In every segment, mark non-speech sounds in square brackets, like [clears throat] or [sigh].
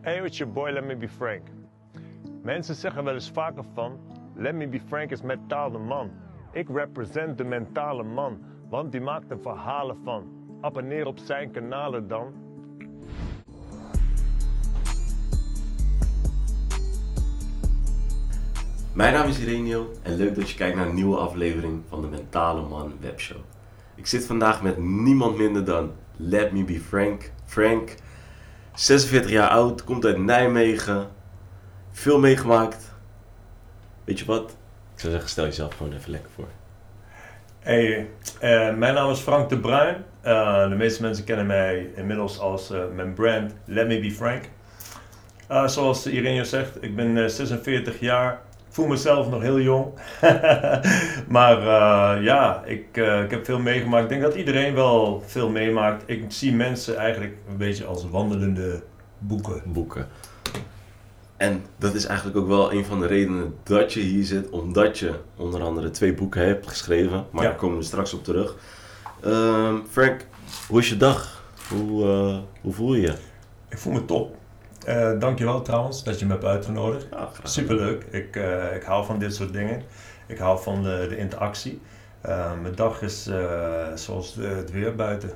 Hey, it's your boy, let me be frank. Mensen zeggen wel eens vaker van, let me be frank is mentale man. Ik represent de mentale man, want die maakt er verhalen van. Abonneer op zijn kanalen dan. Mijn naam is Irenio en leuk dat je kijkt naar een nieuwe aflevering van de Mentale Man webshow. Ik zit vandaag met niemand minder dan Let Me Be Frank. Frank, 46 jaar oud, komt uit Nijmegen, veel meegemaakt. Weet je wat? Ik zou zeggen, stel jezelf gewoon even lekker voor. Hey, eh, mijn naam is Frank de Bruin. Eh, de meeste mensen kennen mij inmiddels als eh, mijn brand Let Me Be Frank. Zoals Irene zegt, ik ben eh, 46 jaar. Ik voel mezelf nog heel jong. [laughs] maar eh, ja, ik, eh, ik heb veel meegemaakt. Ik denk dat iedereen wel veel meemaakt. Ik zie mensen eigenlijk een beetje als wandelende boeken. Boeken. En dat is eigenlijk ook wel een van de redenen dat je hier zit, omdat je onder andere twee boeken hebt geschreven. Maar Ja. daar komen we straks op terug. Ehm, Frank, hoe is je dag? Hoe, eh, hoe voel je je? Ik voel me top. Eh dankjewel trouwens dat je me hebt uitgenodigd. Ja, gedaan. Superleuk. Ik, eh, ik hou van dit soort dingen. Ik hou van de, de interactie. Eh, mijn dag is eh, zoals de- het weer buiten.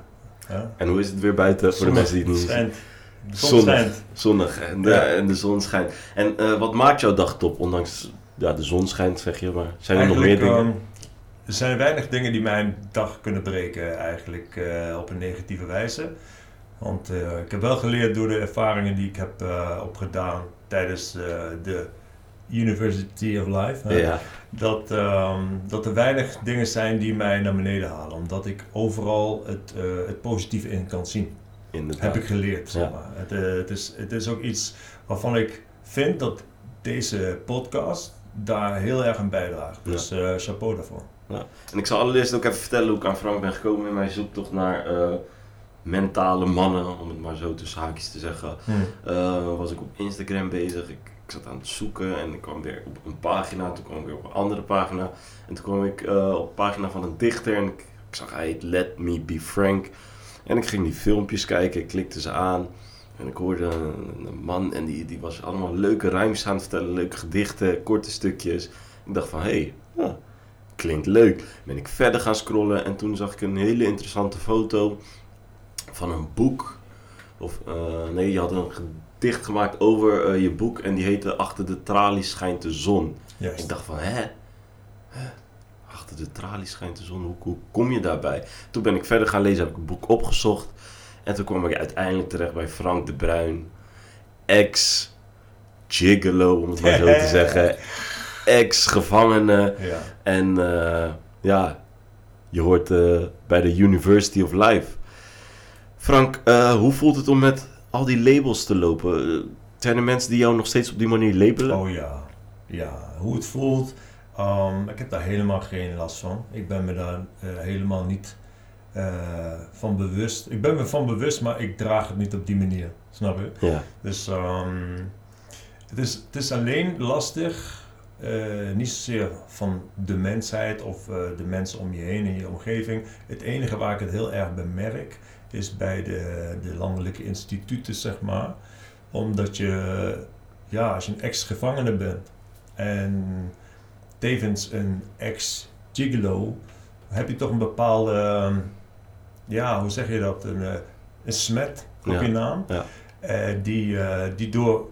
Ja? En hoe is het weer buiten voor de mensen die het niet zien? schijnt. De zon Zonnig. Zonnig en de, Ja. en de zon schijnt. En eh, wat maakt jouw dag top? Ondanks ja, de zon schijnt, zeg je, maar zijn er nog meer dingen? ehm, er zijn weinig dingen die mijn dag kunnen breken eigenlijk eh, op een negatieve wijze. Want eh, ik heb wel geleerd door de ervaringen die ik heb eh, opgedaan tijdens eh, de University of Life. hè, ja, dat, ehm, dat er weinig dingen zijn die mij naar beneden halen. Omdat ik overal het, het positieve in kan zien. inderdaad. Heb ik geleerd. Zeg Ja. maar. het, het, is, het is ook iets waarvan ik vind dat deze podcast daar heel erg aan bijdraagt. Ja. Dus eh, chapeau daarvoor. En ik zal allereerst ook even vertellen hoe ik aan Frank ben gekomen in mijn zoektocht naar mentale mannen, om het maar zo tussen haakjes te zeggen. Eh, was ik op Instagram bezig. Ik, ik zat aan het zoeken en ik kwam weer op een pagina. Toen kwam ik weer op een andere pagina. En toen kwam ik eh, op een pagina van een dichter en ik, ik zag hij heet Let Me Be Frank. En ik ging die filmpjes kijken, ik klikte ze aan. En ik hoorde een, een man en die, die was allemaal leuke rijms aan het vertellen. Leuke gedichten, korte stukjes. Ik dacht van, hé, hey, klinkt leuk. Ben ik verder gaan scrollen en toen zag ik een hele interessante foto van een boek. Of eh, nee, je had een gedicht gemaakt over eh, je boek en die heette Achter de tralies schijnt de zon. Juist. Ik dacht van, hè? Achter de tralies schijnt de zon, hoe, hoe kom je daarbij? Toen ben ik verder gaan lezen, heb ik een boek opgezocht. En toen kwam ik uiteindelijk terecht bij Frank de Bruin. Ex-gigolo, om het maar zo te [laughs] zeggen. Ex-gevangene. Ja. En eh, ja, je hoort bij de University of Life. Frank, eh, hoe voelt het om met al die labels te lopen? Eh, Zijn er mensen die jou nog steeds op die manier labelen? Oh ja. Ja, hoe het voelt. ehm, ik heb daar helemaal geen last van. Ik ben me daar eh, helemaal niet van bewust. Ik ben me van bewust, maar ik draag het niet op die manier. Snap je? Ja, Dus ehm, het, is, het is alleen lastig, niet zozeer van de mensheid of de mensen om je heen in je omgeving. Het enige waar ik het heel erg bemerk is bij de, de landelijke instituten, zeg maar. Omdat je, ja, als je een ex-gevangene bent en tevens een ex-gigolo, heb je toch een bepaalde, ehm, ja, hoe zeg je dat, een, eh, een smet op Ja. je naam. Ja. Eh, die, eh, die door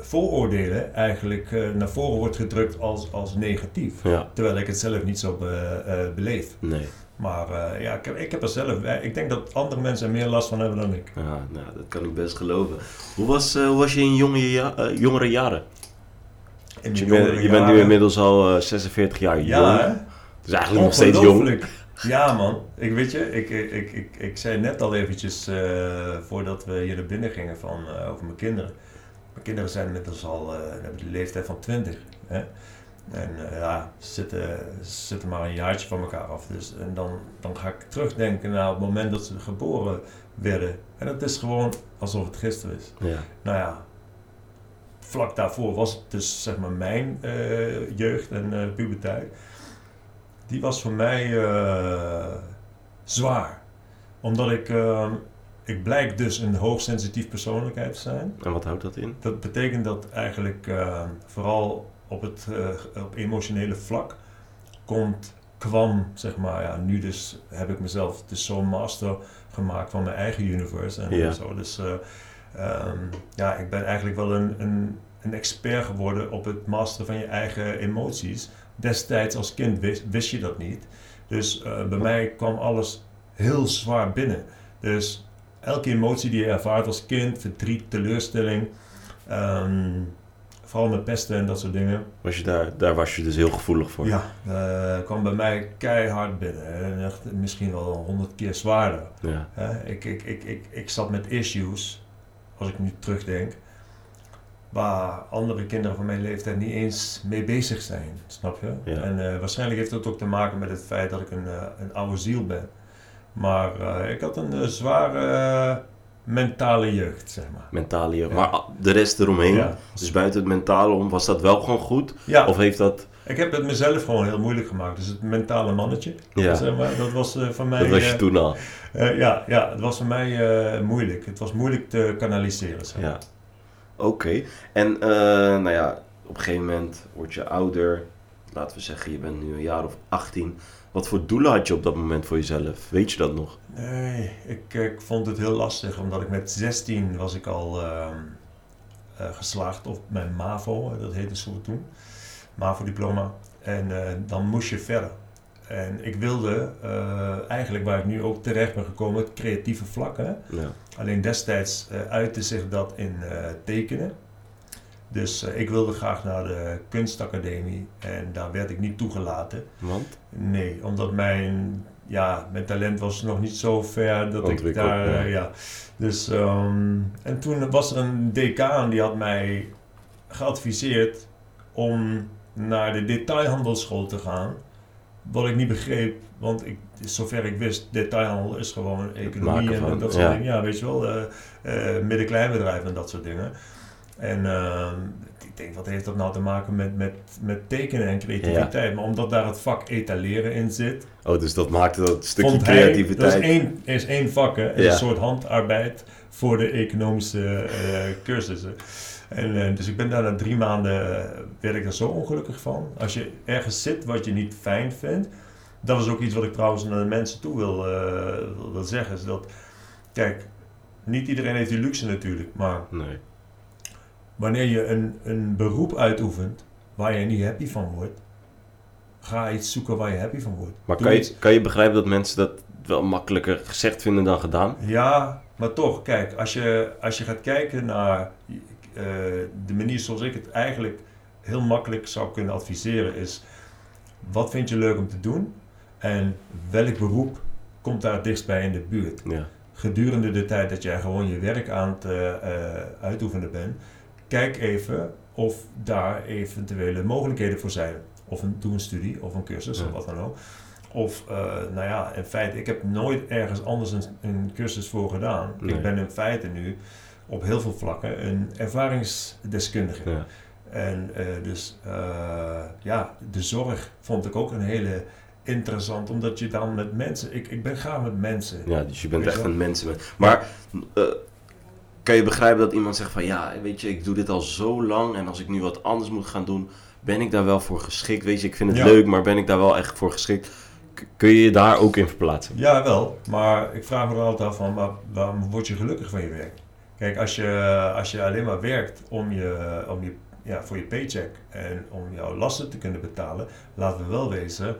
vooroordelen eigenlijk naar voren wordt gedrukt als, als negatief. ja, Terwijl ik het zelf niet zo be- beleef. nee. Maar eh, ja, ik heb, ik heb er zelf, ik denk dat andere mensen er meer last van hebben dan ik. Ja, nou, dat kan ik best geloven. Hoe was, eh, hoe was je in jonge ja- eh, jongere jaren? In Je, jongere je bent nu inmiddels al eh, 46 jaar Ja, jong. hè? Dus eigenlijk nog steeds jong. Ja, man. Ik weet je, ik, ik, ik, ik, ik zei net al eventjes voordat we hier naar binnen gingen van, over mijn kinderen. Mijn kinderen zijn inmiddels al, hebben de leeftijd van 20. Hè? En eh, ja, ze zitten, ze zitten maar een jaartje van elkaar af. Dus, en dan, dan ga ik terugdenken naar het moment dat ze geboren werden. En het is gewoon alsof het gisteren is. Ja, Nou ja, vlak daarvoor was het dus zeg maar mijn eh, jeugd en eh, puberteit. Die was voor mij zwaar. Omdat ik, ik blijk dus een hoogsensitief persoonlijkheid te zijn. En wat houdt dat in? Dat betekent dat eigenlijk uh, vooral op het uh, op emotionele vlak komt, kwam, zeg maar, ja, nu dus heb ik mezelf dus zo'n master gemaakt van mijn eigen universe en Ja. zo. Dus uh, um, ja, ik ben eigenlijk wel een, een, een expert geworden op het masteren van je eigen emoties. Destijds als kind wist, wist je dat niet. Dus uh, bij mij kwam alles heel zwaar binnen. Dus elke emotie die je ervaart als kind, verdriet, teleurstelling, um, vooral met pesten en dat soort dingen. Was je daar, daar was je dus heel gevoelig voor? Ja, uh, kwam bij mij keihard binnen. En echt misschien wel honderd keer zwaarder. Ja. Uh, ik, ik, ik, ik, ik zat met issues, als ik nu terugdenk, waar andere kinderen van mijn leeftijd niet eens mee bezig zijn, snap je? Ja. En uh, waarschijnlijk heeft dat ook te maken met het feit dat ik een, een oude ziel ben. Maar ik had een zware mentale jeugd, zeg maar. Mentale jeugd. Ja. Maar de rest eromheen, ja. dus buiten het mentale om, was dat wel gewoon goed? Ja. Of heeft dat... Ik heb het mezelf gewoon heel moeilijk gemaakt. Dus het mentale mannetje, ja. zeg maar, dat was voor mij... Dat was je toen al? ja, ja, het was voor mij moeilijk. Het was moeilijk te kanaliseren, zeg maar. Ja. Oké. Okay. En nou ja, op een gegeven moment word je ouder. Laten we zeggen, je bent nu een jaar of 18. Wat voor doelen had je op dat moment voor jezelf? Weet je dat nog? Nee, ik, ik vond het heel lastig, omdat ik met 16 was ik al uh, uh, geslaagd op mijn MAVO, dat heette zo toen, MAVO-diploma. En uh, dan moest je verder. En ik wilde eigenlijk, waar ik nu ook terecht ben gekomen, het creatieve vlak. Hè? Ja. Alleen destijds uitte zich dat in tekenen. Dus uh, ik wilde graag naar de kunstacademie en daar werd ik niet toegelaten. Want? Nee, omdat mijn, ja, mijn talent was nog niet zo ver dat ik daar, ja. uh, ja. Dus, um, en toen was er een decaan die had mij geadviseerd om naar de detailhandelschool te gaan. Wat ik niet begreep, want ik, zover ik wist, detailhandel is gewoon economie en, dat soort ja. dingen. Ja, weet je wel, uh, midden-kleinbedrijf en dat soort dingen. En uh, ik denk, wat heeft dat nou te maken met, met, met tekenen en creativiteit? Ja. Maar omdat daar het vak etaleren in zit. Oh, dus dat maakte dat stukje vond creativiteit. Dat is één, is één vak, hè? Ja. Een soort handarbeid voor de economische uh, cursussen. En, uh, dus ik ben daar na drie maanden, uh, werd ik er zo ongelukkig van. Als je ergens zit wat je niet fijn vindt. Dat is ook iets wat ik trouwens naar de mensen toe wil, wil, wil zeggen. Is dat, kijk, niet iedereen heeft die luxe natuurlijk, maar... Nee wanneer je een, een beroep uitoefent waar je niet happy van wordt, ga iets zoeken waar je happy van wordt. Maar kan je, kan je begrijpen dat mensen dat wel makkelijker gezegd vinden dan gedaan? Ja, maar toch, kijk, als je, als je gaat kijken naar uh, de manier zoals ik het eigenlijk heel makkelijk zou kunnen adviseren, is wat vind je leuk om te doen en welk beroep komt daar het dichtst bij in de buurt? Ja. Gedurende de tijd dat jij gewoon je werk aan het uh, uh, uitoefenen bent, kijk even of daar eventuele mogelijkheden voor zijn. Of een, doe een studie of een cursus Ja. of wat dan ook. Of, uh, nou ja, in feite, ik heb nooit ergens anders een, een cursus voor gedaan. Nee. Ik ben in feite nu op heel veel vlakken een ervaringsdeskundige. Ja. En uh, dus, uh, ja, de zorg vond ik ook een hele interessant, omdat je dan met mensen, ik, ik ben graag met mensen. ja, dus je bent echt een mensenmens. Maar eh, kan je begrijpen dat iemand zegt van ja, weet je, ik doe dit al zo lang en als ik nu wat anders moet gaan doen, ben ik daar wel voor geschikt? Weet je, ik vind het Ja. leuk, maar ben ik daar wel echt voor geschikt? K- kun je je daar ook in verplaatsen? Ja, wel. Maar ik vraag me er altijd af van, maar waarom word je gelukkig van je werk? Kijk, als je, als je alleen maar werkt om je, om je, ja, voor je paycheck en om jouw lasten te kunnen betalen, laten we wel wezen,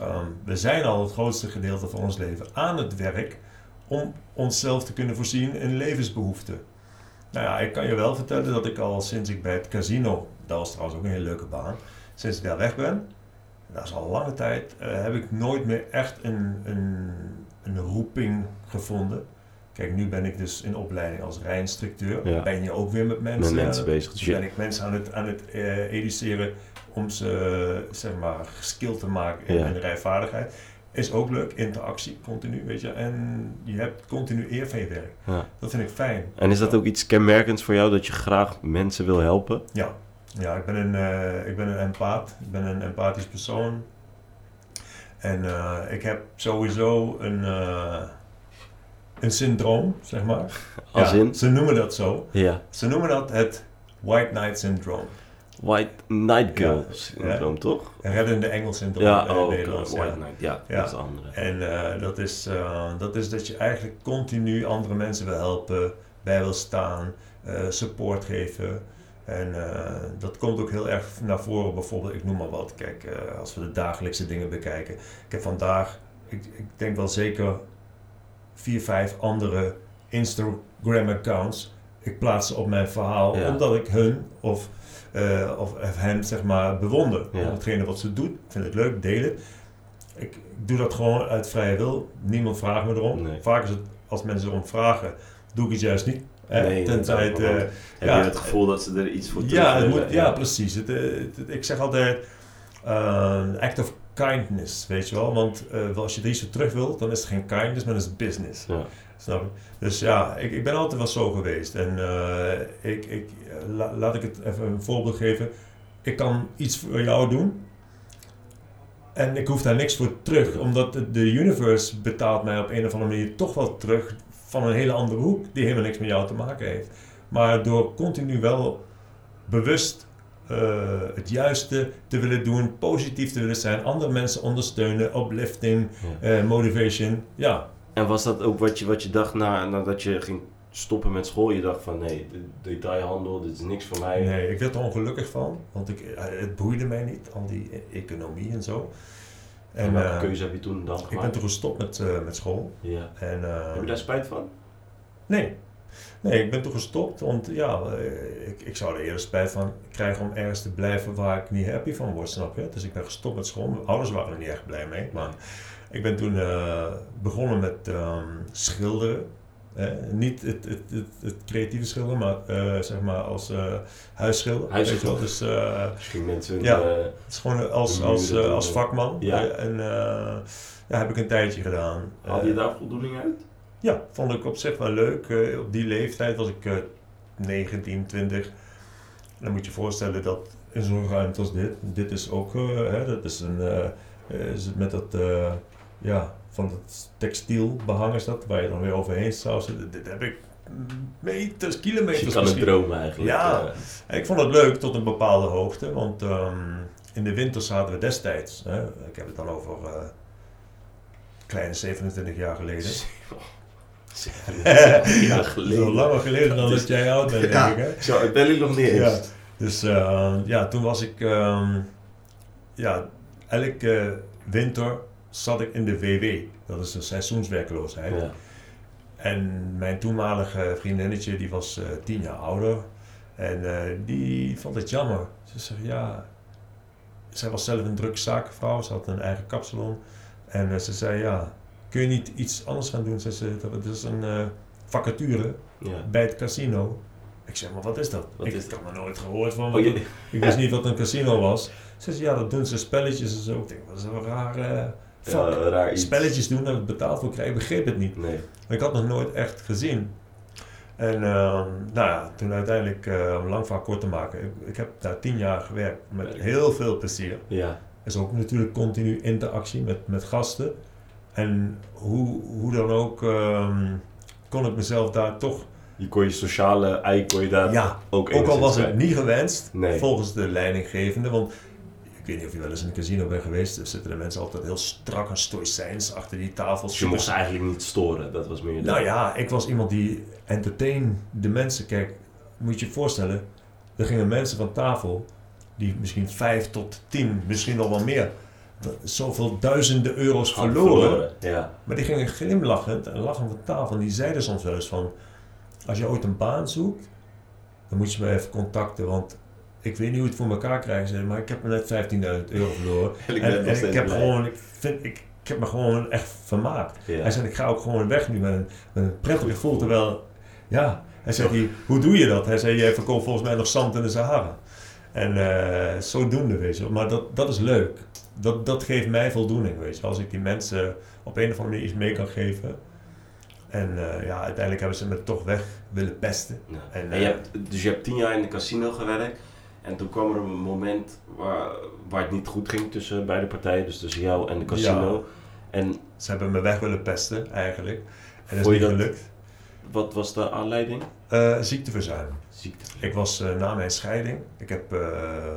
ehm, we zijn al het grootste gedeelte van ons leven aan het werk om onszelf te kunnen voorzien in levensbehoeften. Nou ja, ik kan je wel vertellen dat ik al sinds ik bij het casino, dat was trouwens ook een hele leuke baan, sinds ik daar weg ben, dat is al lange tijd, eh, heb ik nooit meer echt een, een, een roeping gevonden. Kijk, nu ben ik dus in opleiding als rijinstructeur. Ja. Ben je ook weer met mensen, Met mensen het- bezig. Dus ben ik mensen aan het, aan het eh, educeren om ze, zeg maar, geskild te maken in Ja. hun rijvaardigheid. Is ook leuk, interactie, continu, weet je. En je hebt continu eer van je werk. Ja. Dat vind ik fijn. En is dat ook iets kenmerkends voor jou dat je graag mensen wil helpen? Ja, ja ik, ben een, eh, ik ben een empaat. Ik ben een empathisch persoon. En eh, ik heb sowieso een, eh, een syndroom, zeg maar. Als Ja, in? Ze noemen dat zo. Ja. Ze noemen dat het White Knight Syndroom. White Night Girl syndroom, toch? Reddende engel syndroom Ja, in oh, het oké. Nederlands. White ja. Knight. Ja, Ja. dat is de andere. En eh, dat, is, eh, dat is dat je eigenlijk continu andere mensen wil helpen, bij wil staan, eh, support geven. En dat komt ook heel erg naar voren, bijvoorbeeld, ik noem maar wat. Kijk, als we de dagelijkse dingen bekijken. Ik heb vandaag, ik, ik denk wel zeker vier, vijf andere Instagram-accounts. Ik plaats ze op mijn verhaal, Ja. omdat ik hun of, eh, of hen, zeg maar, bewonder. Ja. Hetgene wat ze doet, ik vind het leuk, deel het. Ik, ik doe dat gewoon uit vrije wil. Niemand vraagt me erom. Nee. Vaak is het, als mensen erom vragen, doe ik het juist niet. Hè? Nee, Tenzij het... eh, Heb ja, je het gevoel dat ze er iets voor terug ja, moet, ja, precies. Het, eh, het- het- ik zeg altijd act of kindness, weet je wel. Want als je er iets voor terug wilt, dan is het geen kindness, maar dan is het business. Ja. Snap? Dus ja, ik, ik ben altijd wel zo geweest. En eh, ik, ik, eh, la- laat ik het even een voorbeeld geven. Ik kan iets voor jou doen. En ik hoef daar niks voor terug. Omdat de, universe betaalt mij op een of andere manier toch wel terug van een hele andere hoek. Die helemaal niks met jou te maken heeft. Maar door continu wel bewust eh, het juiste te willen doen, positief te willen zijn, andere mensen ondersteunen, uplifting, Ja. motivation. Ja, En was dat ook wat je, wat je dacht na, nadat je ging stoppen met school? Je dacht van nee, de detailhandel, dit is niks voor mij. Nee, ik werd er ongelukkig van, want ik, eh, het boeide mij niet, al die e- economie en zo. En En welke eh, keuze heb je toen dan ik ben gemaakt? toen gestopt met, eh, met school. Ja. En, Heb je daar spijt van? Nee. Nee, ik ben toen gestopt, want ja, ik, ik zou er eerder spijt van krijgen om ergens te blijven waar ik niet happy van word, snap je? Dus ik ben gestopt met school. Mijn ouders waren er niet echt blij mee, maar ik ben toen eh, begonnen met ehm, schilderen. Eh, niet het, het, het, het creatieve schilderen, maar eh, zeg maar als eh huisschilder. Huisschilder. Dus eh, Misschien mensen Ja. het is gewoon als, als, als vakman. Ja. En ja, heb ik een tijdje gedaan. haal je daar voldoening uit? ja, vond ik op zich wel leuk. Op die leeftijd was ik eh 19, 20. Dan moet je je voorstellen dat in zo'n ruimte als dit, dit is ook, hè, dat is een, is het met dat, ja, van het textiel behang is dat, waar je dan weer overheen zou zitten. Dit heb ik meters, Dus kilometers je kan het dromen eigenlijk. Ja. eh. Ik vond het leuk tot een bepaalde hoogte, want ehm, in de winter zaten we destijds, hè, ik heb het dan over eh, kleine 27 jaar geleden. [laughs] [laughs] ja, is al langer geleden dan Dat jij oud bent, denk ik. Hè? Zo, ik ben hier nog niet eens. Ja. Dus eh, ja, toen was ik, ehm, ja, elke winter zat ik in de WW. Dat is de seizoenswerkloosheid. Ja. En mijn toenmalige vriendinnetje, die was eh, tien jaar ouder. En eh, die vond het jammer. Ze zei, ja... Zij was zelf een drugszakenvrouw, ze had een eigen kapsalon. En eh, ze zei, ja, kun je niet iets anders gaan doen? Ze zei, dat is een vacature Ja. bij het casino. Ik zeg, maar wat is dat? Wat ik is heb er nooit gehoord van. Oh, Ik wist niet wat een casino was. Ze zei, ja, dat doen ze spelletjes en zo. Ik denk, wat is dat een raar vak. ja, raar iets. Spelletjes doen en het betaald voor krijgen, ik begreep het niet. Nee. Ik had nog nooit echt gezien. En ehm, nou ja, toen uiteindelijk, eh, om lang vaak kort te maken, ik, ik heb daar tien jaar gewerkt met heel veel plezier. Ja. Er is ook natuurlijk continu interactie met, met gasten. En hoe, hoe dan ook ehm, kon ik mezelf daar toch, Je kon je sociale ei kon je daar ja, ook ook al was het niet gewenst, Nee. volgens de leidinggevende, want ik weet niet of je wel eens in een casino bent geweest, er zitten de mensen altijd heel strak en stoïcijns achter die tafels. Je mocht ze eigenlijk niet storen, dat was meer... Nou ja, ik was iemand die entertain de mensen. Kijk, moet je je voorstellen, er gingen mensen van tafel die misschien vijf tot tien, misschien nog wel meer, zoveel duizenden euro's Had verloren. Ja. Maar die gingen glimlachend en lachend van tafel. En die zeiden soms wel eens van, als je ooit een baan zoekt, dan moet je me even contacten, want ik weet niet hoe het voor elkaar krijgen, ze, maar ik heb me net 15.000 euro verloren. [laughs] En ik En, en heb blij. gewoon, ik vind, ik, ik heb me gewoon echt vermaakt. Ja. Hij zei, ik ga ook gewoon weg nu met een, met een prettig gevoel. Terwijl, ja, hij zei, die, hoe doe je dat? Hij zei, jij verkoopt volgens mij nog zand in de Sahara. En eh, zodoende, weet je. Maar dat, dat is leuk. Dat, dat geeft mij voldoening, weet je. Als ik die mensen op een of andere manier iets mee kan geven. En eh, ja, uiteindelijk hebben ze me toch weg willen pesten. Ja. En, En je eh, hebt, dus je hebt tien jaar in de casino gewerkt. En toen kwam er een moment waar, waar het niet goed ging tussen beide partijen. Dus tussen jou en de casino. En Ze hebben me weg willen pesten, eigenlijk. En dat is niet dat- gelukt. Wat was de aanleiding? Eh, ziekteverzuim. Ziekte. Ik was eh, na mijn scheiding. Ik heb, eh,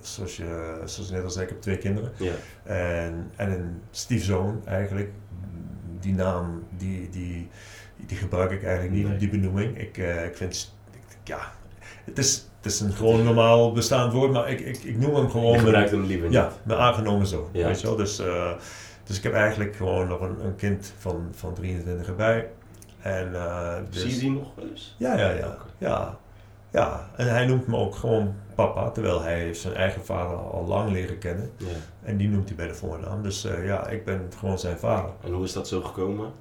zoals, je, zoals je net al zei, ik heb twee kinderen. Ja. En, en een stiefzoon eigenlijk. Die naam, die, die, die gebruik ik eigenlijk niet, Nee. die benoeming. Ik, ik vind, ik- ja, het is, het is een gewoon normaal bestaand woord, maar ik, ik, ik noem hem gewoon mijn, hem liever ja, niet. mijn aangenomen zoon. Ja. Weet je wel? Dus, eh, dus ik heb eigenlijk gewoon nog een, een kind van, van 23 erbij. En, eh, dus, Zie je die nog wel eens? Ja, ja, ja. Ja. Ja, en hij noemt me ook gewoon papa, terwijl hij zijn eigen vader al lang leren kennen. Ja. En die noemt hij bij de voornaam. Dus eh, ja, ik ben gewoon zijn vader. En hoe is dat zo gekomen?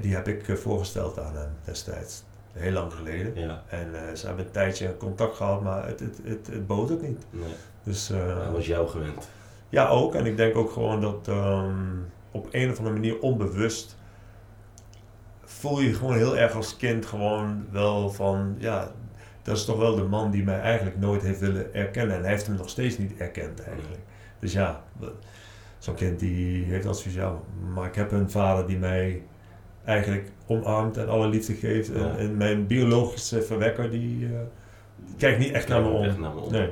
Die heb ik voorgesteld aan hem destijds. Heel lang geleden. Ja. En eh, ze hebben een tijdje contact gehad, maar het, het, het, het bood het niet. Nee. Dus eh, Hij was jou gewend. ja, ook. En ik denk ook gewoon dat ehm, op een of andere manier onbewust voel je gewoon heel erg als kind gewoon wel van, ja, dat is toch wel de man die mij eigenlijk nooit heeft willen erkennen. En hij heeft hem nog steeds niet erkend eigenlijk. Dus ja, zo'n kind die heeft als zoiets, ja, maar ik heb een vader die mij eigenlijk omarmt en alle liefde geeft. En, Ja. en mijn biologische verwekker, die, eh, die kijkt niet echt naar me om. Echt naar me om. Nee.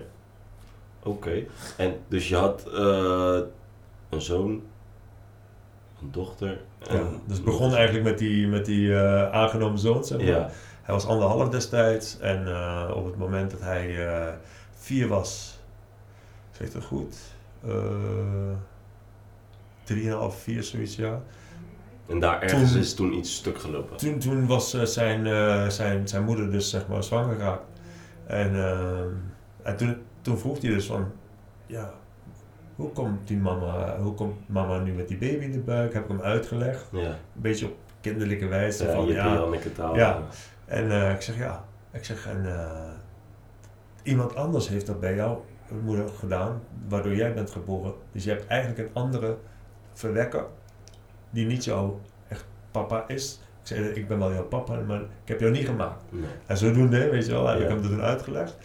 Oké. En dus je had eh, een zoon, een dochter. En Ja, dus het begon eigenlijk met die, met die eh, aangenomen zoon, zeg maar. Ja. Hij was anderhalf destijds en op het moment dat hij vier was, zeg dat goed? Drieënhalf, vier, zoiets, ja. En daar ergens Toen- is toen iets stuk gelopen. Toen, toen was eh, zijn, eh, zijn, zijn moeder dus zeg maar zwanger geraakt. En, eh, en toen, toen vroeg hij dus van, ja, hoe komt die mama, hoe komt mama nu met die baby in de buik? Heb ik hem uitgelegd, Ja. een beetje op kinderlijke wijze Ja, van, ja, taal. Ja. En ik zeg ja. Ik zeg en iemand anders heeft dat bij jouw moeder gedaan, waardoor jij bent geboren. Dus je hebt eigenlijk een andere verwekker die niet jouw echt papa is. Ik zei ik ben wel jouw papa, maar ik heb jou niet gemaakt. Nee. En zodoende, weet je wel, heb ik hem er toen uitgelegd.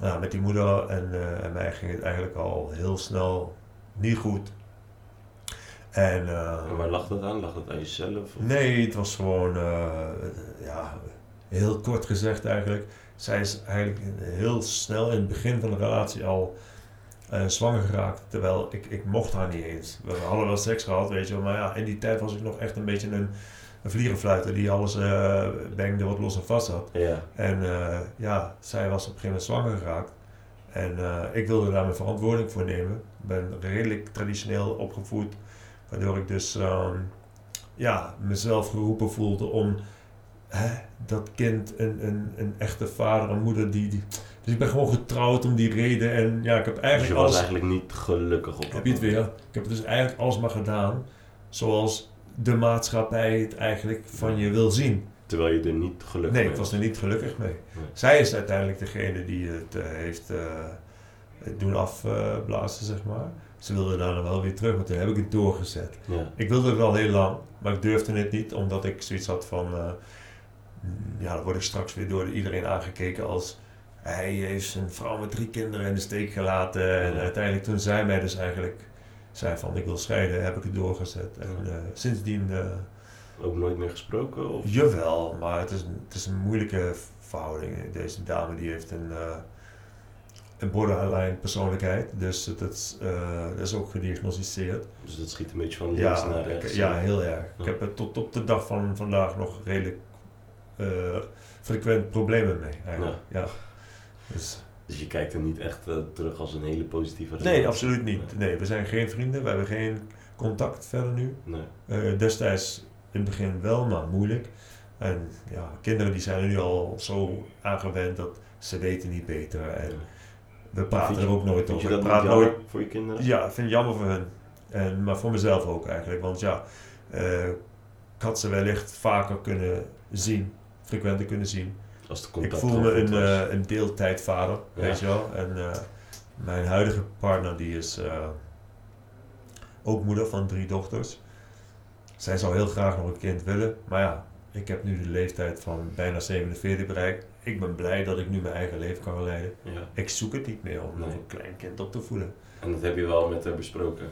Nou, met die moeder en, eh, en mij ging het eigenlijk al heel snel niet goed. En, eh, En waar lag dat aan? Lag dat aan jezelf? Of? Nee, het was gewoon, eh, ja, heel kort gezegd eigenlijk. Zij is eigenlijk heel snel in het begin van de relatie al eh, zwanger geraakt. Terwijl ik, ik mocht haar niet eens. We hadden wel seks gehad, weet je wel. Maar ja, in die tijd was ik nog echt een beetje een, een vliegenfluiter die alles eh bengde wat los en vast had. Ja. En eh, ja, zij was op een gegeven moment zwanger geraakt. En ik wilde daar mijn verantwoording voor nemen. Ik ben redelijk traditioneel opgevoed. Waardoor ik dus ehm, ja, mezelf geroepen voelde om hè, dat kind een, een, een echte vader en moeder die, die... Dus ik ben gewoon getrouwd om die reden. En ja, ik heb Dus eigenlijk je was alles... eigenlijk niet gelukkig op Heb je het weer? Ik heb dus eigenlijk alles maar gedaan zoals de maatschappij het eigenlijk van je wil zien. Terwijl je er niet gelukkig Nee, mee ik was er niet gelukkig mee. Nee. Zij is uiteindelijk degene die het eh, heeft eh, doen afblazen, zeg maar. Ze wilde daarna wel weer terug, maar toen heb ik het doorgezet. Ja. Ik wilde het al heel lang, maar ik durfde het niet, omdat ik zoiets had van... mm, ja, dan word ik straks weer door iedereen aangekeken als... Hij heeft zijn vrouw met drie kinderen in de steek gelaten. En uiteindelijk toen zij mij dus eigenlijk zei van ik wil scheiden, heb ik het doorgezet. En eh, sindsdien... eh, Ook nooit meer gesproken? Of? Jawel, maar het is, een- het is een moeilijke verhouding. Deze dame die heeft een, eh, een borderline persoonlijkheid, dus dat is, dat is ook gediagnosticeerd. Dus dat schiet een beetje van links Ja, naar ik- rechts. ja, heel erg. Ja. Ik heb er tot op de dag van vandaag nog redelijk frequent problemen mee. Eigenlijk. Ja. Dus, Dus je kijkt er niet echt eh, terug als een hele positieve relatie? nee, absoluut niet. Nee, we zijn geen vrienden, we hebben geen contact verder nu. Nee. Eh, destijds in het begin wel, maar moeilijk. En ja, kinderen die zijn er nu al zo aangewend dat ze weten niet beter. En we praten er ook nooit over. dat Ik praat jammer nooit. voor je kinderen? Ja, ik vind het jammer voor hen. En, maar voor mezelf ook eigenlijk. Want ja, eh, ik had ze wellicht vaker kunnen zien, frequenter kunnen zien. Als de Ik contact voel me een, eh, een deeltijdvader, Ja. weet je wel. En eh, mijn huidige partner die is eh, ook moeder van drie dochters. Zij zou heel graag nog een kind willen, maar ja, ik heb nu de leeftijd van bijna 47 bereikt. Ik ben blij dat ik nu mijn eigen leven kan leiden. ja. Ik zoek het niet meer om nog Nee. een klein kind op te voeden. En dat heb je wel met haar besproken?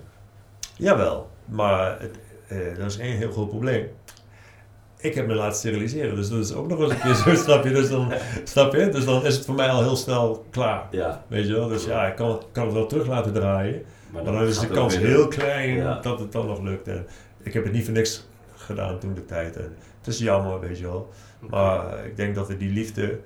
Jawel, maar het, eh, er is één heel groot probleem. Ik heb me laten steriliseren, dus dat is ook nog eens een keer zo, [laughs] snap je? Dus dan, snap je? Dus dan is het voor mij al heel snel klaar. Ja. Weet je wel? Dus ja, ik kan, kan het wel terug laten draaien. Maar dan is de kans heel klein Ja. dat het dan nog lukt. En ik heb het niet voor niks gedaan toen de tijd. En het is jammer, weet je wel. Maar eh, ik denk dat we die liefde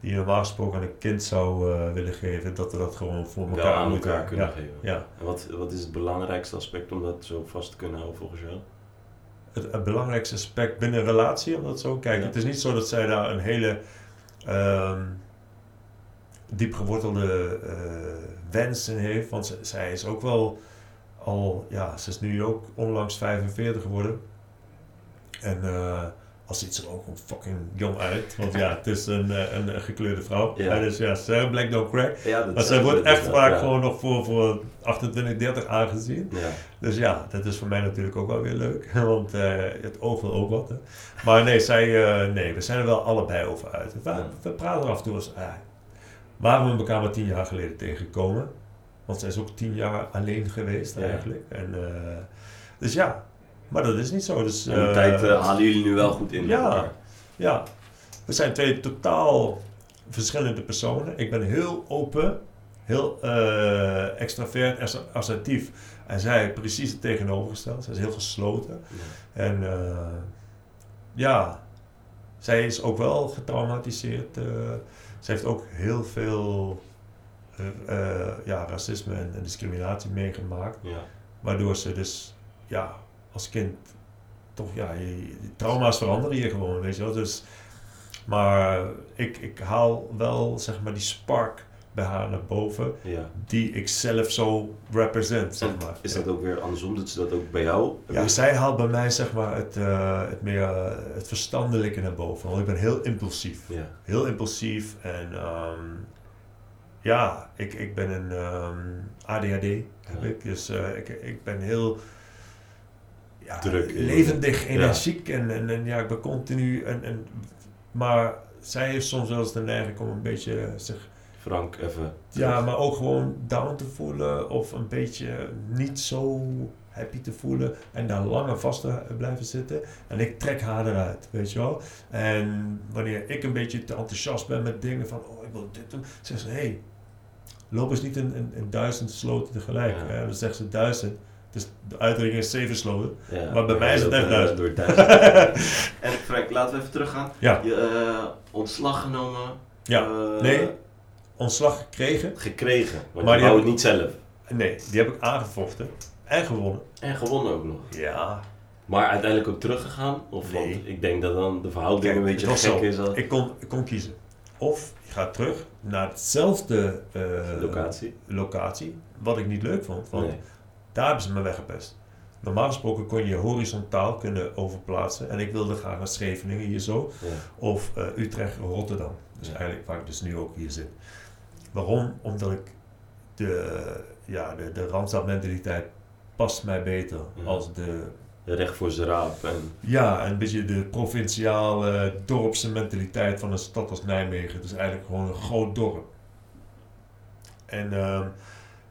die je normaal gesproken aan een kind zou eh, willen geven, dat we dat gewoon voor elkaar, aan moeten elkaar kunnen ja, geven. Ja, En wat, wat is het belangrijkste aspect om dat zo vast te kunnen houden volgens jou? Het, het belangrijkste aspect binnen een relatie, om dat zo kijk. Ja. Het is niet zo dat zij daar een hele ehm diep gewortelde eh, wens in heeft, want zij is ook wel al, ja, ze is nu ook onlangs 45 geworden. En eh, als ziet ze er ook gewoon fucking jong uit, want ja, [laughs] het is een, eh, een, een gekleurde vrouw. Ja. Dus ja, Sarah Black Don't Crack. Ja, Maar zij wordt echt vaak Ja. gewoon nog voor, voor 28, 30 aangezien. Ja. Dus ja, dat is voor mij natuurlijk ook wel weer leuk. [laughs] Want eh, het oog wil ook wat. Hè. Maar nee, zij, eh, nee, we zijn er wel allebei over uit. We, praten er af en toe ah, waren we elkaar maar tien jaar geleden tegengekomen. Want zij is ook tien jaar alleen geweest eigenlijk. En, dus ja, maar dat is niet zo. Dus, En die eh, tijd eh, halen jullie nu wel goed in. ja. ja, we zijn twee totaal verschillende personen. Ik ben heel open, heel eh extravert, as- assertief. En zij precies het tegenovergestelde. Zij is heel gesloten. Ja. En ja, zij is ook wel getraumatiseerd. ze heeft ook heel veel ja, racisme en, en discriminatie meegemaakt. Ja. Waardoor ze dus ja, als kind toch, ja, je, trauma's veranderen je gewoon, weet je wel. Dus, maar ik, ik haal wel, zeg maar, die spark bij haar naar boven, ja. die ik zelf zo represent, zeg maar. Is dat ook weer andersom? Dat ze dat ook bij jou? Ja, zij haalt bij mij, zeg maar, het, eh, het meer, eh, het verstandelijke naar boven. Want ik ben heel impulsief. Ja. Heel impulsief en ehm, ja, ik, ik ben een ehm, ADHD, heb Ja. ik. Dus eh, ik, ik ben heel ja, Druk levendig, energiek en, en, en ja, ik ben continu. En, en, maar zij heeft soms wel eens de neiging om een beetje zich, Frank, even. ja, maar ook gewoon down te voelen of een beetje niet zo happy te voelen en daar langer vast te blijven zitten. En ik trek haar eruit, weet je wel. En wanneer ik een beetje te enthousiast ben met dingen van, oh, ik wil dit doen, zegt ze, hé, hey, loop eens niet in, in, in duizend sloten tegelijk. Ja. Hè? Dan zegt ze duizend. Dus de uitdrukking is zeven sloten. Ja. maar bij mij is het echt eh, duizend. Door duizend. [laughs] en Frank, laten we even teruggaan. Ja. Je eh, ontslag genomen. Ja. eh, Nee. Ontslag gekregen. Gekregen. Want Maar je die het niet zelf. Nee, die heb ik aangevochten. En gewonnen. En gewonnen ook nog. Ja. Maar uiteindelijk ook teruggegaan? Of Nee. want ik denk dat dan de verhouding Kijk, een beetje gek zo. is. Als... Ik kon, ik kon kiezen. Of je gaat terug naar hetzelfde eh, Locatie. locatie, wat ik niet leuk vond. Want Nee. Daar hebben ze me weggepest. Normaal gesproken kon je horizontaal kunnen overplaatsen. En ik wilde graag naar Scheveningen hier zo. Ja. Of eh, Utrecht, Rotterdam. Dus Ja. eigenlijk waar ik dus nu ook hier zit. Waarom? Omdat ik de, ja, de, de Randstad-mentaliteit past mij beter Ja. als de Recht voor zijn raap. En, ja, een beetje de provinciale, dorpse mentaliteit van een stad als Nijmegen. Het is eigenlijk gewoon een groot dorp. En, ehm,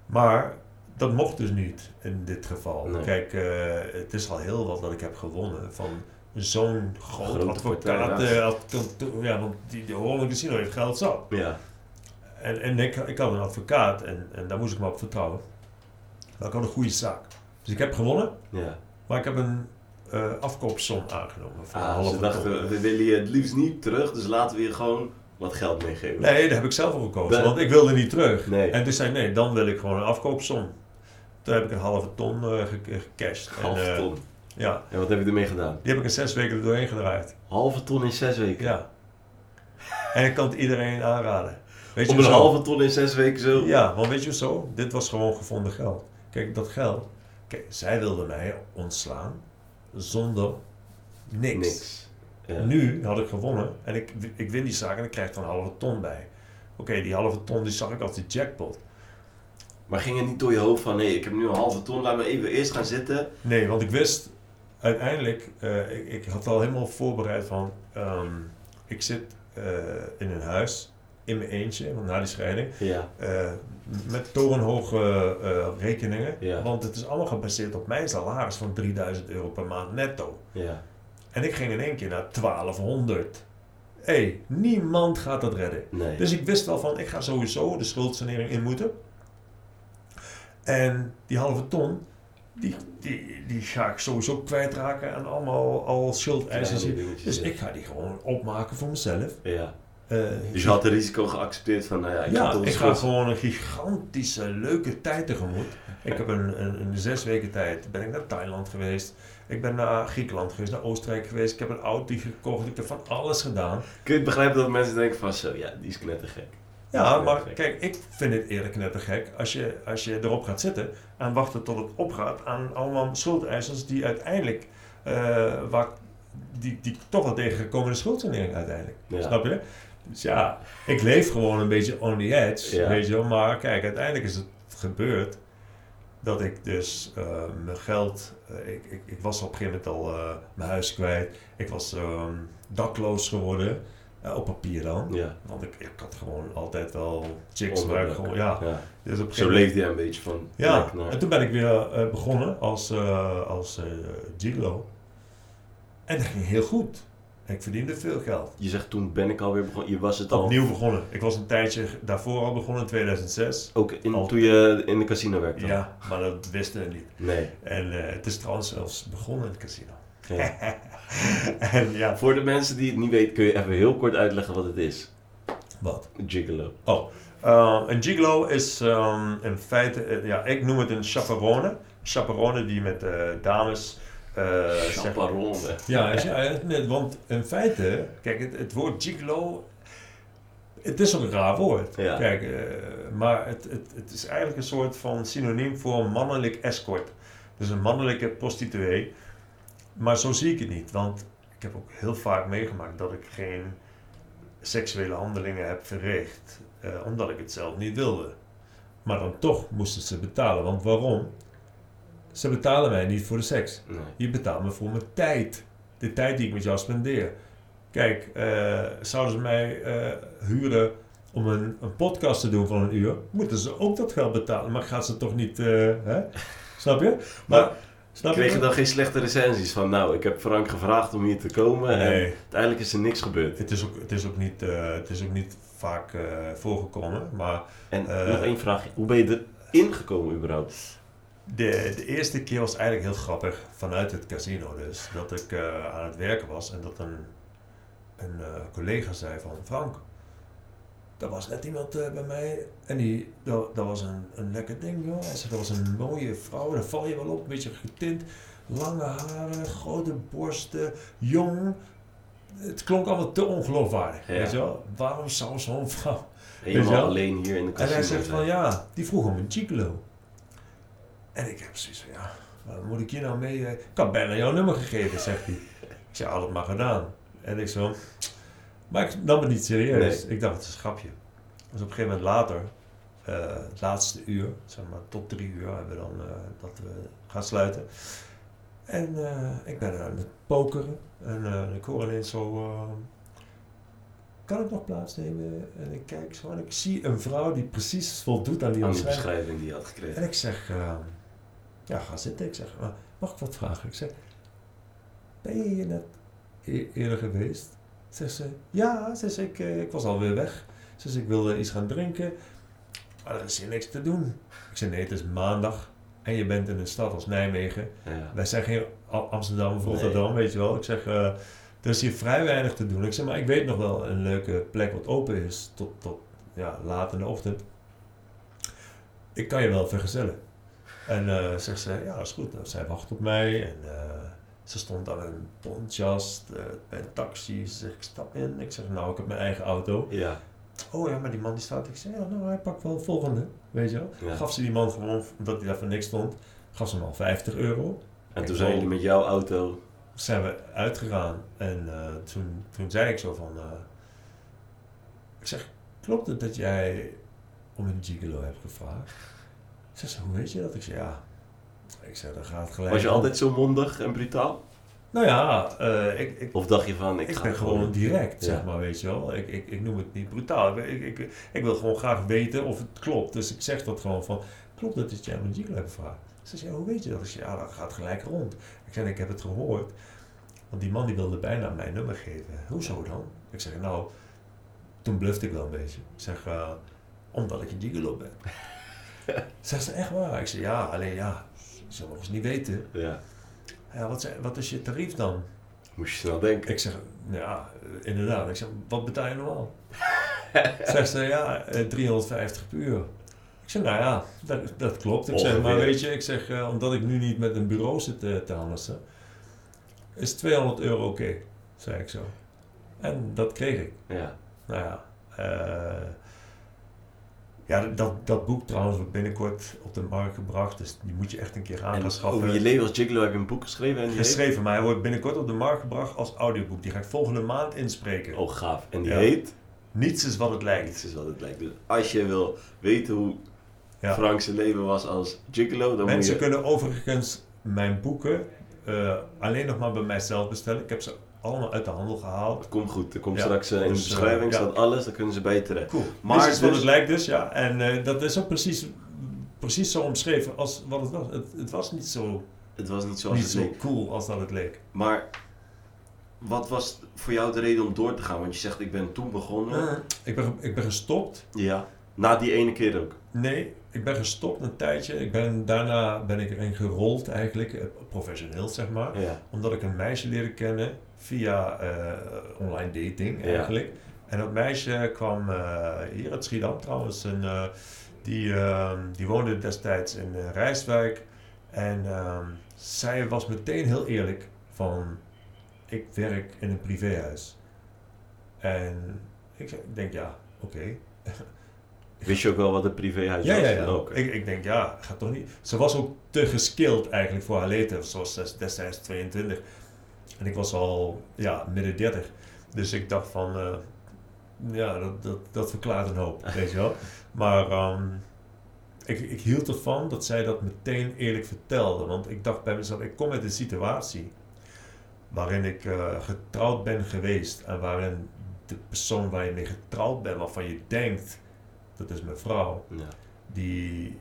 maar dat mocht dus niet in dit geval. Nee. Kijk, eh, het is al heel wat dat ik heb gewonnen van zo'n groot Grote advocaat. eh, ja, want die, de Holland Casino heeft geld zat. ja. En, en ik, ik had een advocaat en, en daar moest ik me op vertrouwen. Maar ik had een goede zaak. Dus ik heb gewonnen. ja. Maar ik heb een eh, afkoopsom aangenomen. Voor Ah, ze dachten, we willen je het liefst niet terug, dus laten we je gewoon wat geld meegeven. Nee, daar heb ik zelf voor gekozen. Want ik wilde niet terug. Nee. En toen zei nee, dan wil ik gewoon een afkoopsom. Toen heb ik een halve ton eh, ge- gecashed. Halve en, eh, ton. Ja, En wat heb je ermee gedaan? die heb ik in zes weken er doorheen gedraaid. Halve ton in zes weken. Ja. En ik kan het iedereen aanraden. Weet je Om een hoezo? halve ton in zes weken zo. Ja, want weet je zo? Dit was gewoon gevonden geld. Kijk, dat geld. Kijk, zij wilde mij ontslaan zonder niks. Niks. Ja. Nu had ik gewonnen en ik, ik win die zaak en ik krijg er een halve ton bij. Oké, die halve ton die zag ik als die jackpot. Maar ging het niet door je hoofd van, nee, ik heb nu een halve ton, laat me even eerst gaan zitten. Nee, want ik wist uiteindelijk, eh, ik, ik had al helemaal voorbereid van, ehm, ik zit eh, in een huis in mijn eentje, want na die scheiding, Ja. eh, met torenhoge rekeningen. Ja. Want het is allemaal gebaseerd op mijn salaris van 3000 euro per maand netto. Ja. En ik ging in één keer naar 1200. Hé, hey, niemand gaat dat redden. Nee. Dus ik wist al van, ik ga sowieso de schuldsanering in moeten. En die halve ton, die, die, die ga ik sowieso kwijtraken aan allemaal al schuldeisers. Dus ja. ik ga die gewoon opmaken voor mezelf. Ja. Eh, Dus je had het risico geaccepteerd van, nou ja, ik ja, ik ga gewoon een gigantische leuke tijd tegemoet. Ik heb een, een, een zes weken tijd ben ik naar Thailand geweest. Ik ben naar Griekenland geweest, naar Oostenrijk geweest. Ik heb een Audi gekocht. Ik heb van alles gedaan. Kun je begrijpen dat mensen denken van, zo, ja, die is knettergek. Ja, maar kijk, ik vind het eerlijk net te gek als je, als je erop gaat zitten en wachten tot het opgaat aan allemaal schuldeisers die uiteindelijk, eh, waar, die, die toch wel tegengekomen schuldsanering uiteindelijk. Ja. Snap je? Dus ja, ik leef gewoon een beetje on the edge, Ja. weet je wel. Maar kijk, uiteindelijk is het gebeurd dat ik dus eh, mijn geld, eh, ik, ik, ik was op een gegeven moment al mijn huis kwijt. Ik was ehm, dakloos geworden, eh, op papier dan. Ja. Want ik, ik had gewoon altijd wel chicks Onderdak. waar ik gewoon, ja. Ja. Dus op Zo leefde jij een beetje van Ja, en toen ben ik weer eh, begonnen als, eh als gigolo. En dat ging heel goed. En ik verdiende veel geld. Je zegt toen ben ik alweer begonnen, je was het al... Opnieuw begonnen. Ik was een tijdje daarvoor al begonnen in 2006. Ook in, Al- toen je in de casino werkte? Ja, maar dat wisten we niet. Nee. En het is trouwens zelfs begonnen in het casino. Ja. [laughs] en ja, Voor de mensen die het niet weten, kun je even heel kort uitleggen wat het is. wat? Gigolo. Uh, een gigolo is um, in feite, eh, ja, ik noem het een chaperone. Chaperone die met eh, dames. eh, zeg- Chaperon. ja, want in feite, kijk, het, het woord gigolo, het is ook een raar woord. Ja. Kijk, eh, maar het, het, het is eigenlijk een soort van synoniem voor mannelijk escort. Dus een mannelijke prostituee. Maar zo zie ik het niet, want ik heb ook heel vaak meegemaakt dat ik geen seksuele handelingen heb verricht, eh, omdat ik het zelf niet wilde. Maar dan toch moesten ze betalen, want waarom? Ze betalen mij niet voor de seks. Nee. Je betaalt me voor mijn tijd. De tijd die ik met jou spendeer. Kijk, eh, zouden ze mij eh, huren om een, een podcast te doen van een uur, moeten ze ook dat geld betalen. Maar gaat ze toch niet, hè? Snap je? Maar, snap Kreeg je dan geen slechte recensies van, nou, ik heb Frank gevraagd om hier te komen en Nee, uiteindelijk is er niks gebeurd. het is ook, het is ook, niet, eh, het is ook niet vaak eh, voorgekomen. Maar En Eh. nog één vraag, hoe ben je erin gekomen überhaupt? de, de eerste keer was eigenlijk heel grappig vanuit het casino dus. Dat ik eh, aan het werken was en dat een, een eh, collega zei van Frank, er was net iemand eh, bij mij en die, dat, dat was een, een lekker ding joh. Hij zei, dat was een mooie vrouw, daar val je wel op, een beetje getint, lange haren, grote borsten, jong. Het klonk allemaal te ongeloofwaardig, Ja. weet je wel. Waarom zou zo'n vrouw... Helemaal alleen hier in de En hij zegt van ja, die vroeg om een gigolo. En ik heb zoiets van ja, wat moet ik hier nou mee? Ik had bijna jouw nummer gegeven, zegt hij. Ik zei, had het maar gedaan. En ik zo, maar ik nam het niet serieus. Ik dacht, het is een grapje. Dus op een gegeven moment later, eh, het laatste uur, zeg maar tot drie uur, hebben we dan eh, dat we gaan sluiten. En eh, ik ben aan het pokeren. En ik hoor ineens zo, eh, kan ik nog plaatsnemen? En ik kijk zo en ik zie een vrouw die precies voldoet aan die aan die beschrijving die je had En gekregen. ik zeg, eh, ja, ga zitten. Ik zeg, "Maar mag ik wat vragen? Ik zeg, ben je hier net e- eerder geweest? Zegt ze, ja. Zegt ze, ik, eh, ik was alweer weg. Ze zegt, ik wilde iets gaan drinken. Maar er is hier niks te doen. Ik zeg, nee, het is maandag. En je bent in een stad als Nijmegen. Ja. Wij zijn geen Am- Amsterdam of Nee. Rotterdam, weet je wel. Ik zeg, eh, er is hier vrij weinig te doen. Ik zeg, maar ik weet nog wel een leuke plek wat open is tot, tot ja, laat in de ochtend. Ik kan je wel vergezellen. En eh zegt ze, ja, dat is goed. Nou, zij wacht op mij en ze stond aan een pontjas eh, bij een taxi. Ze zegt, ik stap in. Ik zeg, nou, ik heb mijn eigen auto. Ja. Oh ja, maar die man die staat. Ik zeg, ja, nou, hij pakt wel de volgende, weet je wel. Ja. Gaf ze die man gewoon, omdat hij daar voor niks stond, gaf ze hem al 50 euro En toen zijn jullie met jouw auto... zijn we uitgegaan en eh, toen, toen zei ik zo van, eh, ik zeg, klopt het dat jij om een gigolo hebt gevraagd? Ze zei, hoe weet je dat? Ik zei, ja. Ik zei, dan gaat gelijk. Was je altijd zo mondig en brutaal? Nou ja, eh, ik, ik, Of dacht je van, ik, ik ga ben gewoon direct, Ja. zeg maar, weet je wel. Ik, ik, ik noem het niet brutaal. Ik, ik, ik, wil gewoon graag weten of het klopt. Dus ik zeg dat gewoon van, klopt het dat jij een gigolo hebt gevraagd? Ze zei, hoe weet je dat? Ik zei, ja, dat gaat gelijk rond. Ik zei, ik heb het gehoord. Want die man die wilde bijna mijn nummer geven. Hoezo dan? Ik zeg, nou, toen blufte ik wel een beetje. Ik zeg, uh, omdat ik een gigolo ben. [laughs] Zegt ze, echt waar? Ik zeg, ja, alleen ja, zullen nog eens niet weten. Ja. Ja, wat, wat is je tarief dan? Moest je snel denken. Ik zeg, ja, inderdaad. Ik zeg, wat betaal je normaal? [laughs] Zegt ze, ja, 350 per uur. Ik zeg, nou ja, dat, dat klopt. Ik zeg, maar weet je, ik zeg, uh, omdat ik nu niet met een bureau zit te, te handelen, is 200 euro oké, okay, zei ik zo. En dat kreeg ik. Ja. Nou ja, uh, ja, dat, dat boek trouwens wordt binnenkort op de markt gebracht, dus die moet je echt een keer aan gaan schaffen. Over je leven als Gigolo heb je een boek geschreven? En geschreven, maar hij wordt binnenkort op de markt gebracht als audioboek. Die ga ik volgende maand inspreken. Oh, gaaf. En die heet? Niets is wat het lijkt. Niets is wat het lijkt. Dus als je wil weten hoe ja. Frank's leven was als Gigolo, dan Mensen moet je... kunnen overigens mijn boeken uh, alleen nog maar bij mijzelf bestellen. Ik heb ze allemaal uit de handel gehaald. Het komt goed. Er komt straks uh, in dus, de beschrijving staat alles, dan kunnen ze bij terecht. Cool. Maar Dit is dus, wat het lijkt dus, ja. En uh, dat is ook precies, precies zo omschreven als wat het was. Het, het was niet zo... Het was niet zoals niet het zo leek. cool als dat het leek. Maar wat was voor jou de reden om door te gaan? Want je zegt, ik ben toen begonnen. ik, ben, ik ben gestopt. Ja. Na die ene keer ook? Nee, ik ben gestopt een tijdje. Ik ben, daarna ben ik erin gerold eigenlijk, professioneel zeg maar. Ja. Omdat ik een meisje leerde kennen via uh, online dating eigenlijk. En dat meisje kwam uh, hier uit Schiedam trouwens. En, uh, die, ehm, die woonde destijds in Rijswijk. En ehm, zij was meteen heel eerlijk van... Ik werk in een privéhuis. En ik denk ja, oké. Okay. [laughs] Wist je ook wel wat een privéhuis ja, was? Ja, ja. Ook. Ik, ik denk, ja, gaat toch niet... Ze was ook te geskilled eigenlijk voor haar leeftijd. Ze was destijds 22. En ik was al, ja, midden 30. Dus ik dacht van, uh, ja, dat, dat, dat verklaart een hoop, [laughs] weet je wel. Maar um, ik, ik hield ervan dat zij dat meteen eerlijk vertelde. Want ik dacht bij mezelf, ik kom uit een situatie waarin ik uh, getrouwd ben geweest. En waarin de persoon waar je mee getrouwd bent, waarvan je denkt dat is mijn vrouw, ja. die,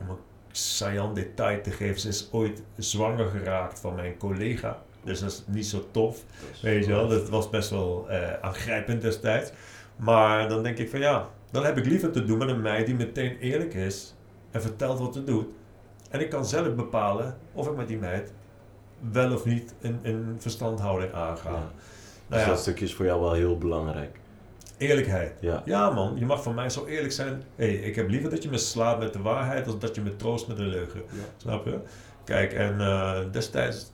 om een saillant detail te geven, ze is ooit zwanger geraakt van mijn collega. Dus dat is niet zo tof, weet je wel. Dat was best wel uh, aangrijpend destijds. Maar dan denk ik van ja, dan heb ik liever te doen met een meid die meteen eerlijk is en vertelt wat ze doet. En ik kan zelf bepalen of ik met die meid wel of niet een, een verstandhouding aanga. Ja. Nou dus ja. dat stukje is voor jou wel heel belangrijk. Eerlijkheid. Ja. ja man, je mag van mij zo eerlijk zijn. hey, ik heb liever dat je me slaat met de waarheid dan dat je me troost met een leugen. Snap je? Kijk, en uh, destijds,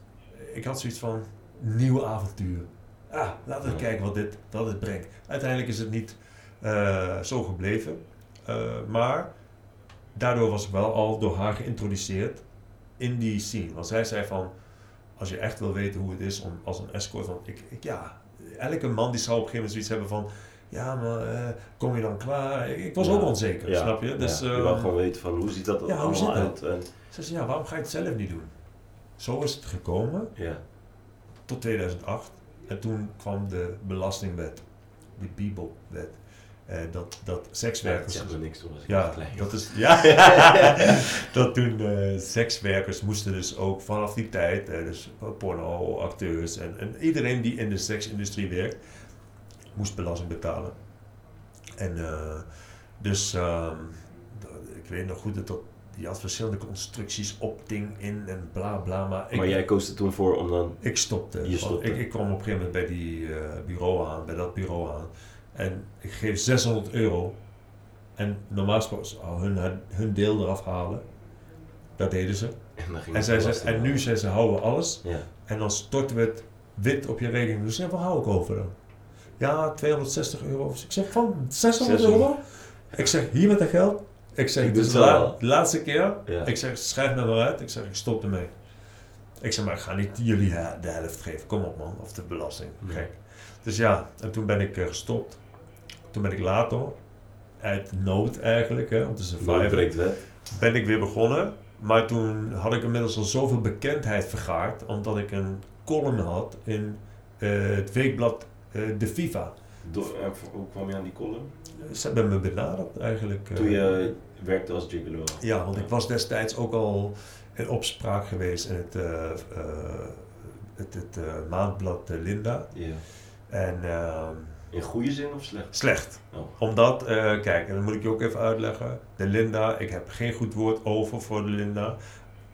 ik had zoiets van nieuw avontuur. Ah, laten we kijken wat dit, wat dit brengt. Uiteindelijk is het niet uh, zo gebleven. Uh, maar daardoor was ik wel al door haar geïntroduceerd in die scene. Want zij zei van, als je echt wil weten hoe het is om als een escort, van ik, ik ja, elke man die zou op een gegeven moment zoiets hebben van, ja, maar uh, kom je dan klaar? Ik, ik was ja. ook onzeker, ja. snap je? Dus, ja. Je wil gewoon weten van hoe ziet dat ja, allemaal uit. Dat? En... Ze zei, ja, waarom ga je het zelf niet doen? Zo is het gekomen ja. tot 2008. En toen kwam de belastingwet, de Bibelwet. Uh, dat, dat sekswerkers. Ja, dat niks toen was ik ja, klein. dat is. Ja, [laughs] dat toen uh, sekswerkers moesten dus ook vanaf die tijd, uh, dus porno, acteurs en, en iedereen die in de seksindustrie werkt, moest belasting betalen. En uh, dus, uh, ik weet nog goed dat dat, die had verschillende constructies, opting in en bla bla. Maar, ik, maar jij koos er toen voor om dan... Ik stopte. Je stopte. Ik, ik kwam op een gegeven moment bij die uh, bureau aan, bij dat bureau aan. En ik geef 600 euro. En normaal gesproken zou hun, hun deel eraf halen. Dat deden ze. [laughs] En, en, zij ze, en nu zei ze, houden we alles. Ja. En dan storten we het wit op je rekening. Dus waar hou ik over dan? Ja, 260 euro. Ik zeg, van 600, 600. euro? Ik zeg, hier met dat geld. Ik zeg, ik is de la laatste keer. Ja. Ik zeg, schrijf me maar uit. Ik zeg, ik stop ermee. Ik zeg, maar ik ga niet jullie de helft geven. Kom op man, of de belasting. Gek. Dus ja, en toen ben ik uh, gestopt. Toen ben ik later, uit nood eigenlijk, hè, om te surviven, ben ik weer begonnen. Maar toen had ik inmiddels al zoveel bekendheid vergaard, omdat ik een column had in uh, het weekblad uh, De FIFA. Hoe kwam je aan die column? Ze hebben me benaderd eigenlijk. Toen je werkte als gigolo? Ja, want ik was destijds ook al in opspraak geweest in het het, het eh, maandblad eh, Linda. Ja. En ehm, In goede zin of slecht? slecht. Oh. Omdat, eh, kijk, en dat moet ik je ook even uitleggen. De Linda, ik heb geen goed woord over voor de Linda.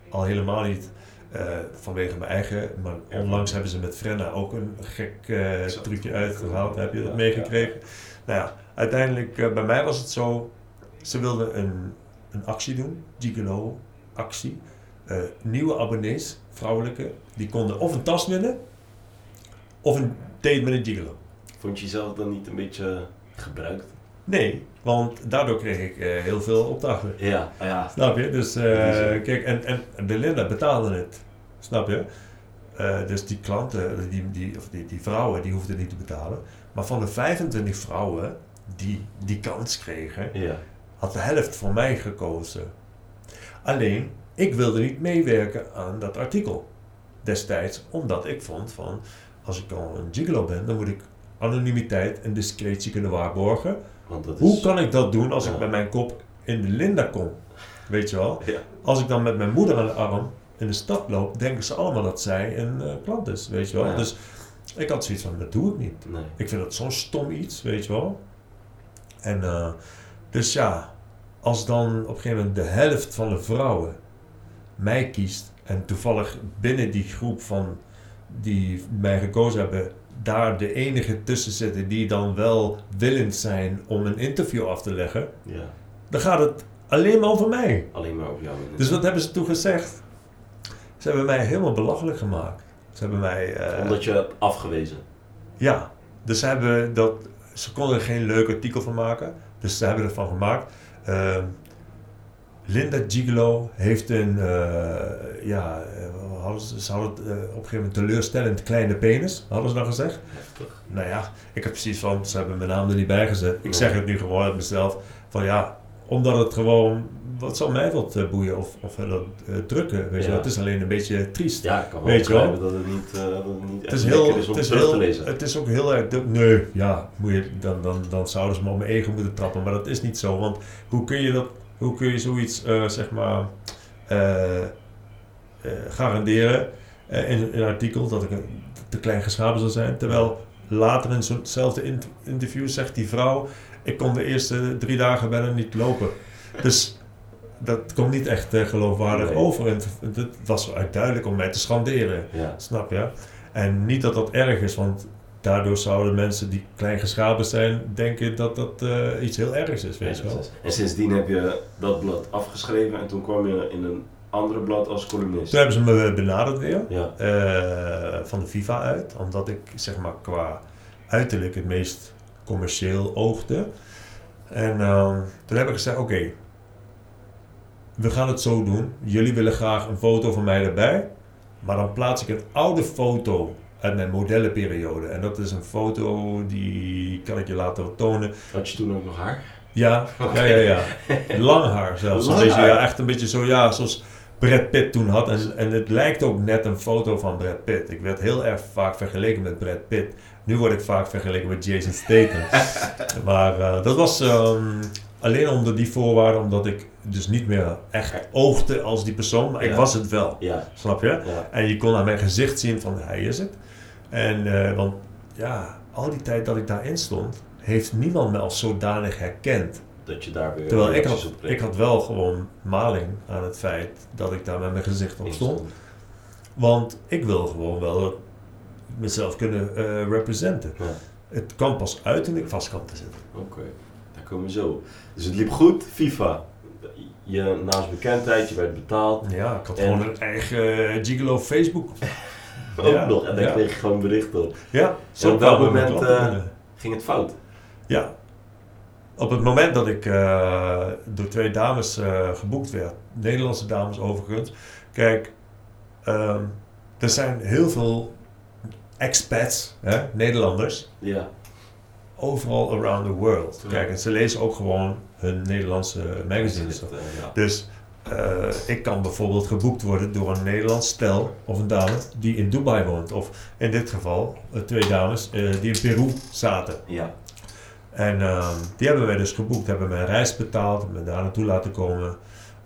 Al helemaal niet eh, vanwege mijn eigen. Maar onlangs hebben ze met Frenna ook een gek eh, trucje uitgehaald. Heb je dat Ja, meegekregen? Nou ja, uiteindelijk eh, bij mij was het zo. Ze wilden een, een actie doen, Gigolo actie. Eh, nieuwe abonnees, vrouwelijke, die konden of een tas winnen of een date met een gigolo. Vond je jezelf dan niet een beetje gebruikt? Nee, want daardoor kreeg ik eh, heel veel opdrachten. Ja, ja. Snap je? Dus kijk, en, en en de Linda betaalde het. Snap je? Dus die klanten, die, die, of die, die vrouwen, die hoefden niet te betalen. Maar van de 25 vrouwen die die kans kregen, Ja. had de helft voor mij gekozen. Alleen, ik wilde niet meewerken aan dat artikel destijds, omdat ik vond van, als ik al een gigolo ben, dan moet ik anonimiteit en discretie kunnen waarborgen. Want dat is... Hoe kan ik dat doen als Ja. ik met mijn kop in de Linda kom? Weet je wel? Ja. Als ik dan met mijn moeder aan de arm in de stad loop, denken ze allemaal dat zij een eh, klant is, weet je wel? Ja. Dus ik had zoiets van, dat doe ik niet. Nee. Ik vind dat zo'n stom iets, weet je wel. En eh, dus ja, als dan op een gegeven moment de helft van de vrouwen mij kiest en toevallig binnen die groep van die mij gekozen hebben, daar de enige tussen zitten die dan wel willend zijn om een interview af te leggen, Ja. dan gaat het alleen maar over mij. Alleen maar op jou. Dus wat hebben ze toen gezegd? Ze hebben mij helemaal belachelijk gemaakt. Ze hebben mij. eh, Omdat je hebt afgewezen. ja, dus ze hebben dat. Ze konden er geen leuk artikel van maken. Dus ze hebben ervan gemaakt. Ehm, Linda Gigolo heeft een. eh, ja, eh, hadden ze, ze hadden het, eh, op een gegeven moment teleurstellend kleine penis, hadden ze dan gezegd. Heftig. Nou ja, ik heb precies van. Ze hebben mijn naam er niet bij gezet. Ik zeg het nu gewoon uit mezelf. Van ja, omdat het gewoon. Wat zal mij wat eh, boeien of, of dat eh, drukken? Weet je Ja. Het is alleen een beetje triest. Ja, ik kan wel Weet je wel? begrijpen dat het niet, eh, dat het niet Het echt is, heel, is om het, is terug heel, te lezen. het is ook heel erg. Nee, ja, moet je, dan, dan, dan zouden ze me op mijn ego moeten trappen. Maar dat is niet zo. Want hoe kun je, dat, hoe kun je zoiets, zeg maar, garanderen in een artikel dat ik een te klein geschapen zou zijn? Terwijl later in zo'nzelfde in- interview zegt die vrouw: Ik kon de eerste drie dagen bijna niet lopen. Dus. Dat komt niet echt eh, geloofwaardig Nee. over. En het het was duidelijk om mij te schanderen. Ja. Snap je? En niet dat dat erg is, want daardoor zouden mensen die klein geschapen zijn denken dat dat eh, iets heel ergs is, weet je wel. En sindsdien heb je dat blad afgeschreven en toen kwam je in een andere blad als columnist. Toen hebben ze me benaderd weer, Ja. eh, van de FIFA uit, omdat ik zeg maar qua uiterlijk het meest commercieel oogde. En ehm, toen heb ik gezegd, oké, we gaan het zo doen. Jullie willen graag een foto van mij erbij, maar dan plaats ik een oude foto uit mijn modellenperiode. En dat is een foto die kan ik je laten tonen. Had je toen ook nog haar? Ja, ja, ja, ja. Lang haar zelfs. Lang beetje, haar. ja, echt een beetje zo, ja, zoals Brad Pitt toen had. En, en het lijkt ook net een foto van Brad Pitt. Ik werd heel erg vaak vergeleken met Brad Pitt. Nu word ik vaak vergeleken met Jason Statham. [laughs] maar eh, dat was ehm, alleen onder die voorwaarden, omdat ik dus niet meer echt oogde als die persoon. Maar ik was het wel. Ja. Snap je? ja. En je kon aan mijn gezicht zien van hij is het. En eh, want ja, al die tijd dat ik daarin stond, heeft niemand me als zodanig herkend. Dat je daar weer Terwijl ik had, ik had wel gewoon maling aan het feit dat ik daar met mijn gezicht op stond. Want ik wil gewoon wel mezelf kunnen eh representen. Het kwam pas uit toen ik vast kwam te zitten. Oké, daar komen we zo. Dus het liep goed, FIFA. Je naast bekendheid, je werd betaald. Ja, ik had En- gewoon een eigen eh, Gigolo Facebook. [laughs] Ook Ja, nog, en daar ja. kreeg je gewoon berichten op. Ja, zo op mijn moment, eh. Ging het fout? Ja. Op het moment dat ik eh, door twee dames geboekt werd, Nederlandse dames overigens. Kijk, ehm, er zijn heel veel expats, hè, Nederlanders, Ja. overal around the world. Kijk, en ze lezen ook gewoon hun Nederlandse magazines. Eh, ja. Dus eh, ik kan bijvoorbeeld geboekt worden door een Nederlands stel of een dame die in Dubai woont. Of in dit geval eh, twee dames die in Peru zaten. ja. En ehm, die hebben wij dus geboekt, hebben mij een reis betaald, me daar naartoe laten komen.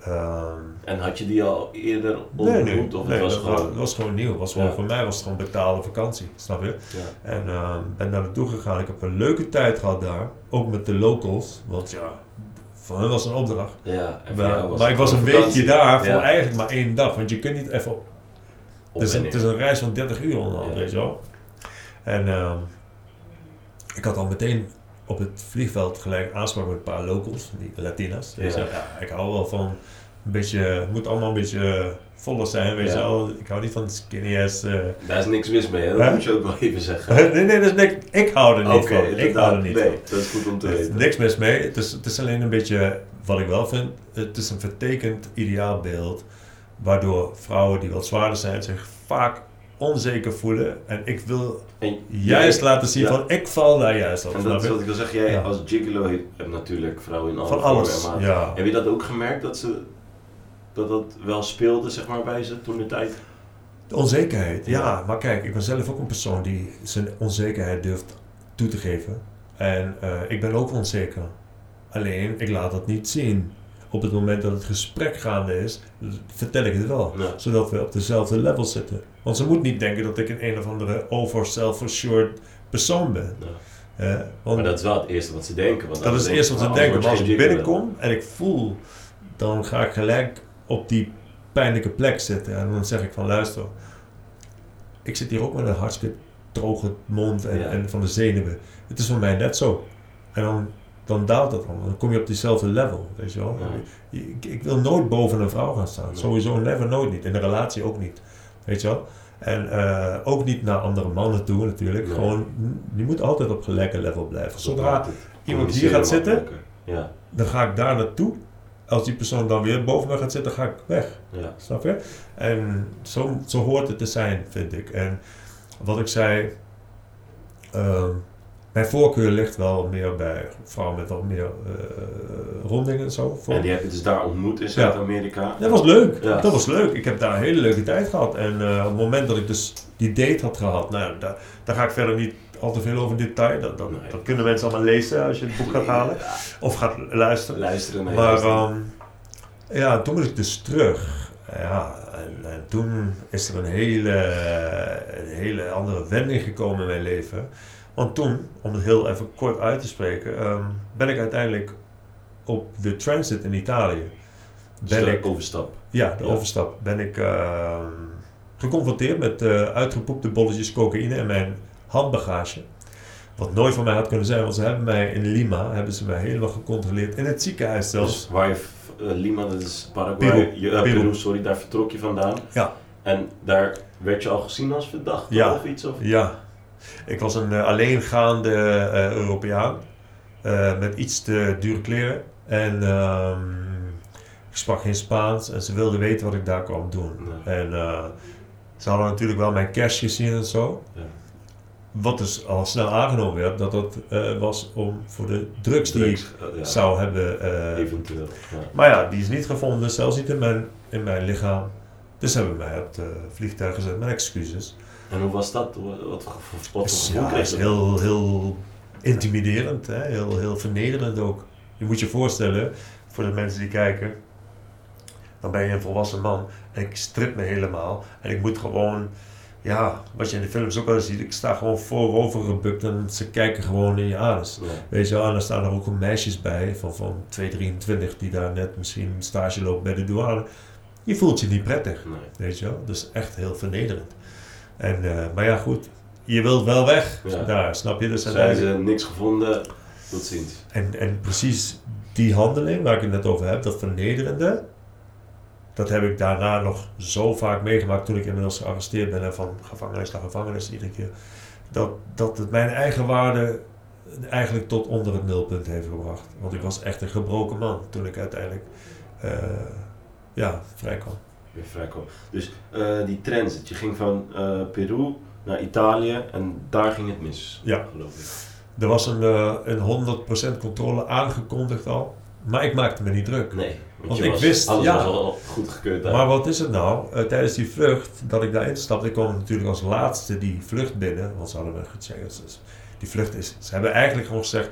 Ehm, En had je die al eerder ontmoet? nee, nee, of het was dat, gewoon... was, was gewoon nieuw. Was gewoon, Ja. Voor mij was het gewoon betaalde vakantie, snap je? Ja. En ehm, ben daar naartoe gegaan. Ik heb een leuke tijd gehad daar. Ook met de locals. Want ja, voor hen was het een opdracht. Ja, Maar, maar ik was een weekje daar voor eigenlijk maar één dag. Want je kunt niet even... Op Het is, en een, neer. het is een reis van 30 uur onderhand, weet je wel. En ehm, ik had al meteen op het vliegveld gelijk aanspraak met een paar locals, die Latina's. Die Ja. ja, ik hou wel van een beetje, het moet allemaal een beetje voller zijn, weet je wel. Ik hou niet van skinny ass. eh. Daar is niks mis mee, hè? dat moet je ook wel even zeggen. [laughs] nee, nee, dat is niks. Ik hou er niet van. Ik hou er niet nee, van. dat is goed om te weten. niks mis mee. Het is, het is alleen een beetje, wat ik wel vind, het is een vertekend ideaalbeeld. Waardoor vrouwen die wat zwaarder zijn zich vaak onzeker voelen. En ik wil En juist jij- laten zien ja. van ik val daar juist op. En dat is wat ik wil zeggen, jij Ja. als gigolo hebt natuurlijk vrouwen in alle Van alles. Ja. Heb je dat ook gemerkt, dat ze dat dat wel speelde zeg maar, bij ze toen de tijd? De onzekerheid, ja. Ja. Maar kijk, ik ben zelf ook een persoon die zijn onzekerheid durft toe te geven. En eh, ik ben ook onzeker. Alleen, ik laat dat niet zien. Op het moment dat het gesprek gaande is, vertel ik het wel. Ja. Zodat we op dezelfde level zitten. Want ze moet niet denken dat ik een een of andere over self-assured persoon ben. Ja. Want Maar dat is wel het eerste wat ze denken. Want dat is het eerste wat ze denken denken. Maar als ik binnenkom en ik voel, dan ga ik gelijk op die pijnlijke plek zitten. En dan zeg ik van luister, ik zit hier ook met een hartstikke droge mond en, Ja. en van de zenuwen. Het is voor mij net zo. En dan, dan daalt dat dan. Dan kom je op diezelfde level, weet je wel. Ja. Ik, ik wil nooit boven een vrouw gaan staan. Nee. Sowieso never, nooit niet. In een relatie ook niet. Weet je wel. En eh, ook niet naar andere mannen toe natuurlijk. Nee. Gewoon, je moet altijd op gelijke level blijven. Zodra iemand hier gaat zitten. Ja, dan ga ik daar naartoe. Als die persoon dan weer boven me gaat zitten, ga ik weg. ja. Snap je? En zo, zo hoort het te zijn, vind ik. En wat ik zei, ehm, mijn voorkeur ligt wel meer bij vrouwen met wat meer eh rondingen en zo. Voor. En die heb je dus daar ontmoet in Zuid-Amerika. Dat was leuk. Ja. Dat was leuk. Ik heb daar een hele leuke tijd gehad. En eh, op het moment dat ik dus die date had gehad, nou, daar, daar ga ik verder niet al te veel over detail. Dat, dat, Nee. dat kunnen mensen allemaal lezen als je het boek gaat halen. Ja, Of gaat luisteren. luisteren Maar je ehm, ja, toen moest ik dus terug. Ja, en, en toen is er een hele, een hele andere wending gekomen in mijn leven. Want toen, om het heel even kort uit te spreken, ehm, ben ik uiteindelijk op de transit in Italië. Ben de ik, overstap. ja, de Ja. overstap. Ben ik ehm, geconfronteerd met eh, uitgepoepte bolletjes cocaïne in mijn handbagage. Wat nooit van mij had kunnen zijn, want ze hebben mij in Lima hebben ze mij helemaal gecontroleerd. In het ziekenhuis zelfs. Dus waar je, eh, Lima, dat is Paraguay, Peru. Je, eh, Peru. Peru, sorry, daar vertrok je vandaan. Ja. En daar werd je al gezien als verdachte Ja. of iets? Of? Ja, ik was een eh, alleengaande Europeaan met iets te dure kleren. En ehm, ik sprak geen Spaans en ze wilden weten wat ik daar kwam doen. En ze hadden natuurlijk wel mijn cash gezien en zo. Ja. Wat dus al snel aangenomen werd, dat dat eh, was om voor de drugs die ik Drugs, eh, ja, zou hebben. eh, Eventueel. Ja. maar ja, die is niet gevonden, zelfs niet in mijn, in mijn lichaam. Dus hebben mij op het vliegtuig gezet met excuses. En hoe was dat? Wat, wat, Dus ja, is heel, heel intimiderend, hè? Heel, heel vernederend ook. Je moet je voorstellen, voor de mensen die kijken, dan ben je een volwassen man en ik strip me helemaal. En ik moet gewoon, ja, wat je in de films ook al ziet, ik sta gewoon voorover gebukt en ze kijken gewoon in je anus. Ja. Weet je wel, en dan staan er ook meisjes bij van, van 223 die daar net misschien stage lopen bij de douane. Je voelt je niet prettig. Nee. Weet je wel? Dus echt heel vernederend. En, eh, maar ja, goed. Je wilt wel weg Ja. daar, snap je? Dus Zijn ze niks gevonden? Tot ziens. en, en precies die handeling waar ik het net over heb, dat vernederende, dat heb ik daarna nog zo vaak meegemaakt toen ik inmiddels gearresteerd ben en van gevangenis naar gevangenis iedere keer. Dat, dat het mijn eigen waarde eigenlijk tot onder het nulpunt heeft gebracht. Want ik was echt een gebroken man toen ik uiteindelijk eh, ja, vrij kwam. Weer vrij kort. Dus eh, die transit, je ging van eh, Peru naar Italië en daar ging het mis. Ja. Geloof ik. Er was een, een 100% controle aangekondigd al, maar ik maakte me niet druk. Nee, Want ik was- wist, alles ja. was al goed gekeurd daar. Maar wat is het nou? Eh, tijdens die vlucht, dat ik daarin stapte, ik kwam natuurlijk als laatste die vlucht binnen. Want ze hadden me gecheckt. Dus die vlucht is. Ze hebben eigenlijk gewoon gezegd: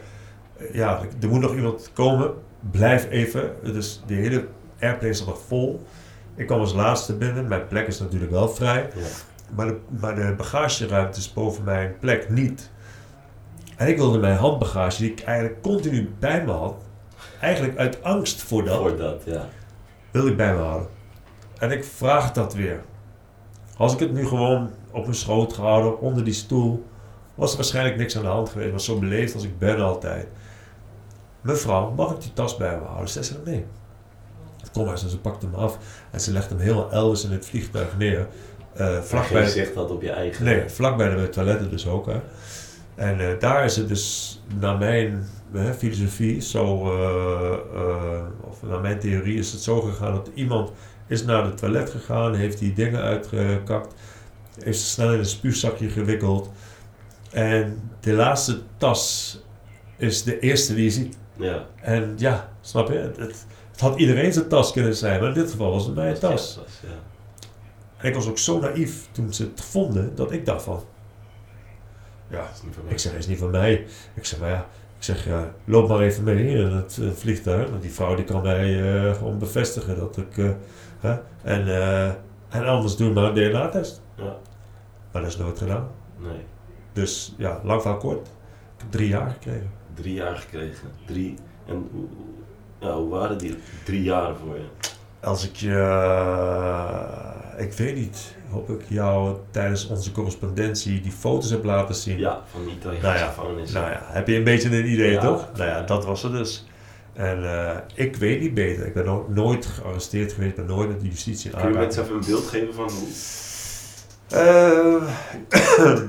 eh, ja, er moet nog iemand komen. Blijf even. Dus die hele airplane zat nog vol. Ik kwam als laatste binnen. Mijn plek is natuurlijk wel vrij. Ja. Maar de, maar de bagageruimte is boven mijn plek niet. En ik wilde mijn handbagage, die ik eigenlijk continu bij me had, eigenlijk uit angst voor dat, Voor dat, ja. wilde ik bij me houden. En ik vraag dat weer. Als ik het nu gewoon op mijn schoot gehouden, onder die stoel, was er waarschijnlijk niks aan de hand geweest. was zo beleefd als ik ben altijd. Mevrouw, mag ik die tas bij me houden? Ze zei nee. Kom maar, ze pakte hem af en ze legde hem helemaal elders in het vliegtuig neer. eh Vlak je zicht had op je eigen... Nee, vlakbij de toiletten dus ook. Hè. En eh, daar is het dus, naar mijn hè, filosofie, zo, eh, eh, of naar mijn theorie, is het zo gegaan dat iemand is naar het toilet gegaan, heeft die dingen uitgekakt, heeft ze snel in een spuugzakje gewikkeld. En de laatste tas is de eerste die je ziet. Ja. En ja, snap je? Het, het, het had iedereen zijn tas kunnen zijn, maar in dit geval was het mijn tas. Ja. En ik was ook zo naïef toen ze het vonden, dat ik dacht van, ja, Dat is niet voor mij. ik zeg, is niet van mij. Ik zeg, maar ja, ik zeg, ja, loop maar even mee in het eh, vliegtuig. Want die vrouw die kan mij eh, gewoon bevestigen dat ik... eh, hè? En, en anders doen we maar een DNA-test. Ja. Maar dat is nooit gedaan. Nee. Dus ja, lang verhaal kort. Ik heb drie jaar gekregen. Drie jaar gekregen. Drie. En hoe, ja, hoe waren die drie jaren voor je? Als ik je... ik weet niet. Hoop ik jou tijdens onze correspondentie die foto's heb laten zien. Ja, van de Italiaanse Nou ja, gevangenis. Nou ja, heb je een beetje een idee, Ja. toch? Nou ja, dat was het dus. En eh, ik weet niet beter. Ik ben ook nooit gearresteerd geweest, ben nooit met de justitie in Kun je mensen even een beeld geven van hoe? Eh, [clears throat]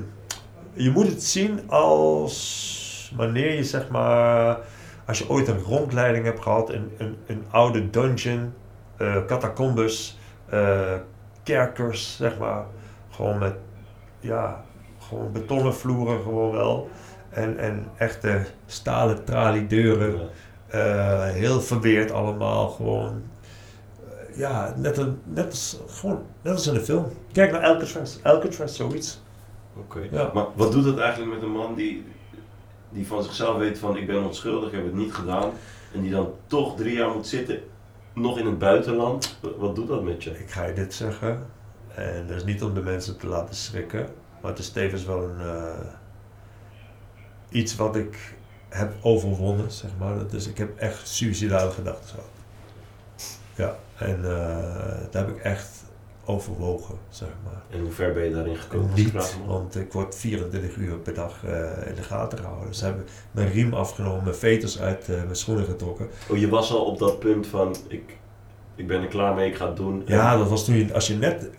je moet het zien als wanneer je zeg maar, als je ooit een rondleiding hebt gehad, een, een, een oude dungeon, eh catacombes, kerkers, zeg maar, gewoon met, ja, gewoon betonnen vloeren gewoon wel. En, en echte stalen traliedeuren. Eh, heel verweerd allemaal, gewoon. eh, ja, net, een, net, als, gewoon, net als in een film. Kijk naar Alcatraz, Alcatraz, zoiets. Oké. Ja. Maar wat doet het eigenlijk met een man die, die van zichzelf weet van ik ben onschuldig, ik heb het niet gedaan. En die dan toch drie jaar moet zitten, nog in het buitenland. Wat, doet dat met je? Ik ga je dit zeggen, en dat is niet om de mensen te laten schrikken, maar het is tevens wel een, eh, iets wat ik heb overwonnen, zeg maar. Dus ik heb echt suicidale gedachten gehad. Ja, en eh dat heb ik echt overwogen, zeg maar. En hoe ver ben je daarin gekomen? Niet, want ik word 24 uur per dag eh, in de gaten gehouden. Ze hebben mijn riem afgenomen, mijn veters uit eh, mijn schoenen getrokken. Oh, je was al op dat punt van ik, ik ben er klaar mee, ik ga het doen. En- Ja, dat was toen je, als je net,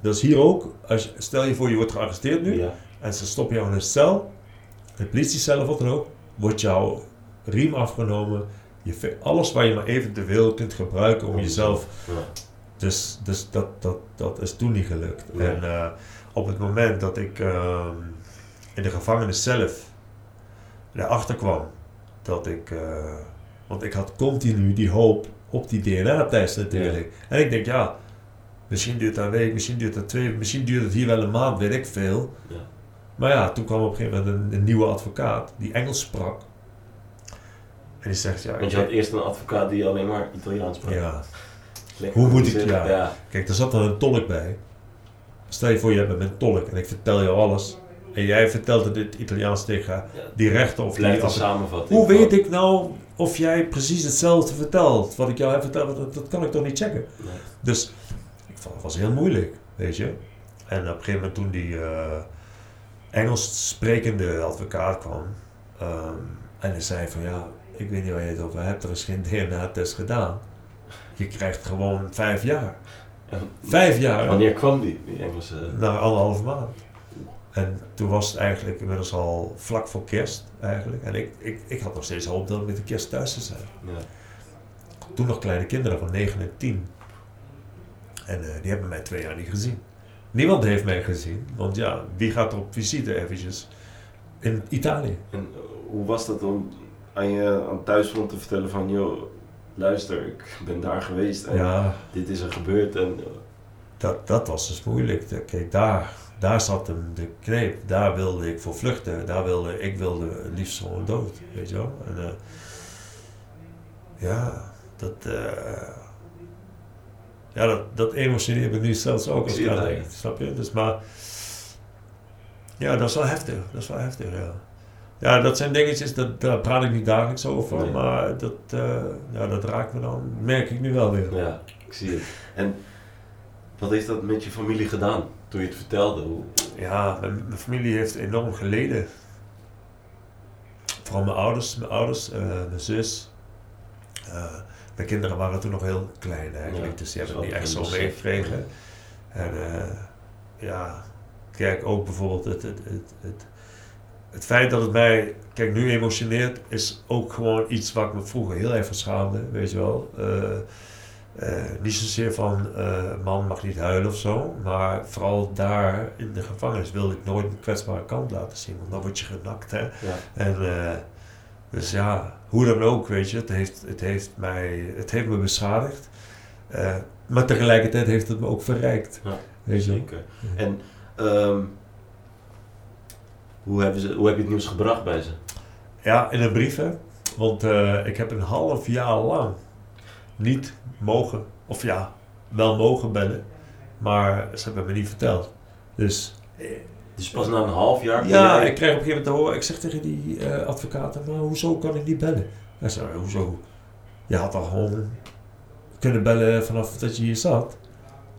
dat is hier ook, als stel je voor je wordt gearresteerd nu Ja. en ze stoppen jou in een cel, een politiecel of wat dan ook, wordt jouw riem afgenomen. Je, alles waar je maar eventueel kunt gebruiken om jezelf Ja. Dus, dus dat, dat, dat is toen niet gelukt. En eh, op het moment dat ik ehm, in de gevangenis zelf erachter kwam dat ik. eh, want ik had continu die hoop op die DNA-test natuurlijk. En ik denk, ja, misschien duurt dat een week, misschien duurt dat twee, misschien duurt het hier wel een maand, weet ik veel. Ja. Maar ja, toen kwam op een gegeven moment een, een nieuwe advocaat die Engels sprak. En die zegt, ja, Want je had eerst een advocaat die alleen maar Italiaans sprak. ja, Lekker Hoe moet ik- ja. ja. Kijk, er zat er een tolk bij. Stel je voor, je bent een tolk en ik vertel jou alles. En jij vertelt het in het Italiaans tegen die rechter of die advocaat. samenvatting. Hoe van- weet ik nou of jij precies hetzelfde vertelt? Wat ik jou heb verteld, dat, dat kan ik toch niet checken? Nee. Dus ik vond het was heel moeilijk, weet je. En op een gegeven moment toen die eh, Engels sprekende advocaat kwam. ehm, en hij zei van ja, ik weet niet waar je het over hebt, er is geen DNA-test gedaan. Je krijgt gewoon vijf jaar. En Vijf jaar. Wanneer kwam die, die Engelse... Na anderhalve maand. En toen was het eigenlijk inmiddels al vlak voor kerst eigenlijk. En ik, ik, ik had nog steeds hoop dat ik met de kerst thuis zou zijn. Ja. Toen nog kleine kinderen van 9 en 10. En eh, die hebben mij twee jaar niet gezien. Niemand heeft mij gezien. Want ja, wie gaat er op visite eventjes in Italië? En eh, hoe was dat om aan je aan thuisfront te vertellen van... joh, luister, ik ben daar geweest en Ja, dit is er gebeurd en... eh, dat, dat was dus moeilijk. Kijk, daar, daar zat hem de kneep. Daar wilde ik voor vluchten. Daar wilde, ik wilde liefst gewoon dood. Weet je wel? En, eh, ja, dat, eh, ja, dat, dat emotioneert me nu zelfs ook als ik aan aan denk. Snap je? Dus maar, ja, dat is wel heftig. Dat is wel heftig, ja. Ja, dat zijn dingetjes, dat, daar praat ik niet dagelijks over, Nee. maar dat, eh, ja, dat raakt me dan, merk ik nu wel weer. Ja, ik zie het. En wat heeft dat met je familie gedaan toen je het vertelde? Hoe- Ja, mijn, mijn familie heeft enorm geleden. Vooral mijn ouders, mijn ouders, eh, mijn zus. Eh, mijn kinderen waren toen nog heel klein eigenlijk, Ja, dus die hebben het niet echt zo meegekregen. En ja, kijk ook bijvoorbeeld het, het, het, het, het feit dat het mij, kijk nu emotioneert, is ook gewoon iets waar ik me vroeger heel erg van schaamde, weet je wel. Eh, eh, niet zozeer van eh, man mag niet huilen of zo, maar vooral daar in de gevangenis wilde ik nooit mijn kwetsbare kant laten zien, want dan word je genakt. Hè? Ja. En, dus ja, hoe dan ook, weet je, het heeft, het heeft, mij, het heeft me beschadigd, maar tegelijkertijd heeft het me ook verrijkt. Ja, weet je? Zeker. En ehm, hoe, hebben ze, hoe heb je het nieuws gebracht bij ze? Ja, in een brief, hè. Want eh, ik heb een half jaar lang niet mogen, of ja, wel mogen bellen, maar ze hebben me niet verteld. Dus eh, Dus pas na een half jaar ja, jij- ik kreeg op een gegeven moment te horen, ik zeg tegen die eh advocaat, maar hoezo kan ik niet bellen? Hij zei, hoezo? Je had al gewoon kunnen bellen vanaf dat je hier zat.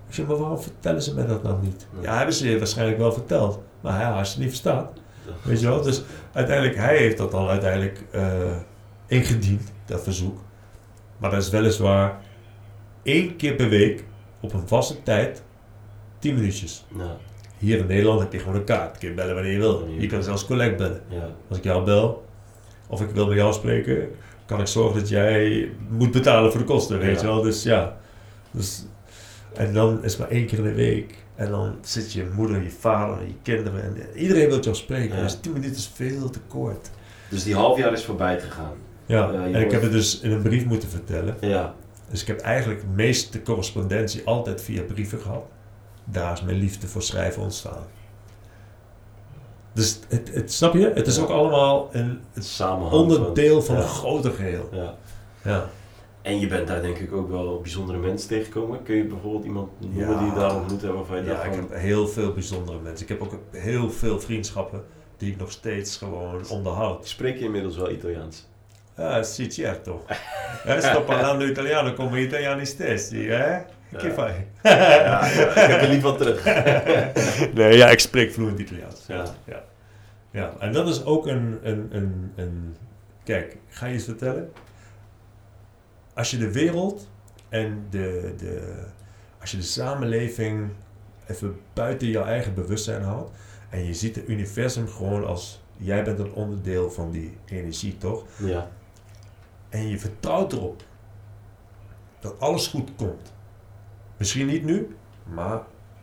Ik zeg, maar waarom vertellen ze mij dat dan niet? Nee. Ja, hebben ze je waarschijnlijk wel verteld. Maar ja, als je het niet verstaat, Weet je wel? Dus uiteindelijk, hij heeft dat dan uiteindelijk eh, ingediend, dat verzoek. Maar dat is weliswaar één keer per week op een vaste tijd, 10 minuutjes. Ja, Hier in Nederland heb je gewoon een kaart. Kun je bellen wanneer je wil. Je kan zelfs collect bellen. ja. Als ik jou bel, of ik wil met jou spreken, kan ik zorgen dat jij moet betalen voor de kosten, weet Ja. je wel. Dus ja. Dus, en dan is het maar één keer in de week. En dan zit je moeder, je vader, je kinderen. En iedereen wil jou spreken. Ja. Dus 10 minuten is veel te kort. Dus die half jaar is voorbij gegaan. Ja, je en ik heb het dus in een brief moeten vertellen. Ja, Dus ik heb eigenlijk de meeste correspondentie altijd via brieven gehad. Daar is mijn liefde voor schrijven ontstaan. Dus het, het, snap je? Het is Ja. ook allemaal een het samenhang onderdeel van ja. een groter geheel. Ja. Ja. En je bent daar denk ik ook wel bijzondere mensen tegengekomen. Kun je bijvoorbeeld iemand noemen Ja. die je daar ontmoet hebt waarvan je Ja, ik heb heel veel bijzondere mensen. Ik heb ook heel veel vriendschappen die ik nog steeds gewoon onderhoud. Spreek je inmiddels wel Italiaans? Ah, sì certo. Eh, sto parlando italiano come italianisti stessi, eh? Che Ja. fai? Ja, ik heb er lief van terug. [laughs] nee, ja, ik spreek vloeiend Italiaans. Ja. ja. Ja, en dat is ook een, een, een, een... Kijk, ga je eens vertellen. Als je de wereld en de, de... Als je de samenleving even buiten jouw eigen bewustzijn houdt... En je ziet het universum gewoon als... Jij bent een onderdeel van die energie, toch? Ja, En je vertrouwt erop dat alles goed komt. Misschien niet nu, maar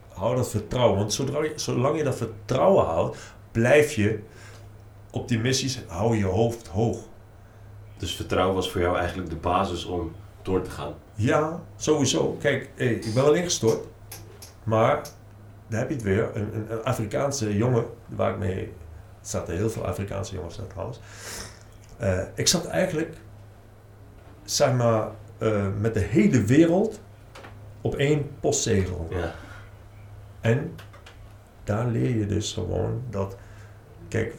hou dat vertrouwen. Want zodra je, zolang je dat vertrouwen houdt, blijf je op die missies, hou je hoofd hoog. Dus vertrouwen was voor jou eigenlijk de basis om door te gaan. Ja, sowieso. Kijk, hey, ik ben wel ingestort, maar daar heb je het weer. Een, een, Afrikaanse jongen, waar ik mee... Er zaten heel veel Afrikaanse jongens daar trouwens. Eh, ik zat eigenlijk, zeg maar, eh, met de hele wereld op één postzegel. Ja, En daar leer je dus gewoon dat... Kijk,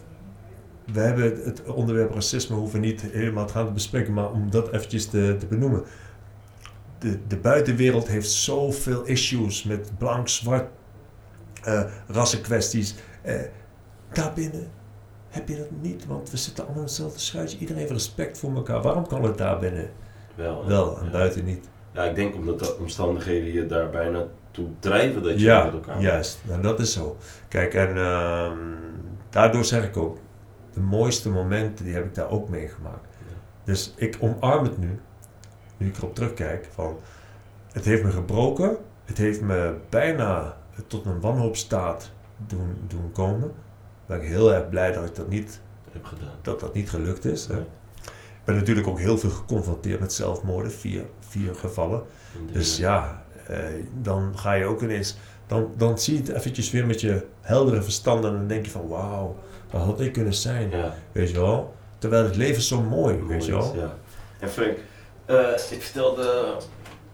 we hebben het onderwerp racisme hoeven niet helemaal te gaan bespreken, maar om dat eventjes te, te benoemen. De, de buitenwereld heeft zoveel issues met blank, zwart, eh rassenkwesties. Eh, daarbinnen heb je dat niet, want we zitten allemaal in hetzelfde schuitje. Iedereen heeft respect voor elkaar. Waarom kan het daarbinnen wel. hè? wel en Ja. buiten niet? Ja, ik denk omdat de omstandigheden je daar bijna toe drijven dat je Ja, met elkaar juist. Nou, dat is zo. Kijk, en ehm, daardoor zeg ik ook, de mooiste momenten, die heb ik daar ook meegemaakt. Ja. Dus ik omarm het nu, nu ik erop terugkijk, van, het heeft me gebroken, het heeft me bijna tot een wanhoopstaat doen, doen komen. Ben ik heel erg blij dat ik dat niet, heb gedaan. dat, dat niet gelukt is. Hè. Ik ben natuurlijk ook heel veel geconfronteerd met zelfmoorden, vier, vier gevallen. Dus ja, eh, dan ga je ook ineens, dan, dan zie je het eventjes weer met je heldere verstand en dan denk je van wauw, dat had ik kunnen zijn, Ja, weet je wel. Terwijl het leven is zo mooi, weet je wel. Ja. En Frank, Eh, ik vertelde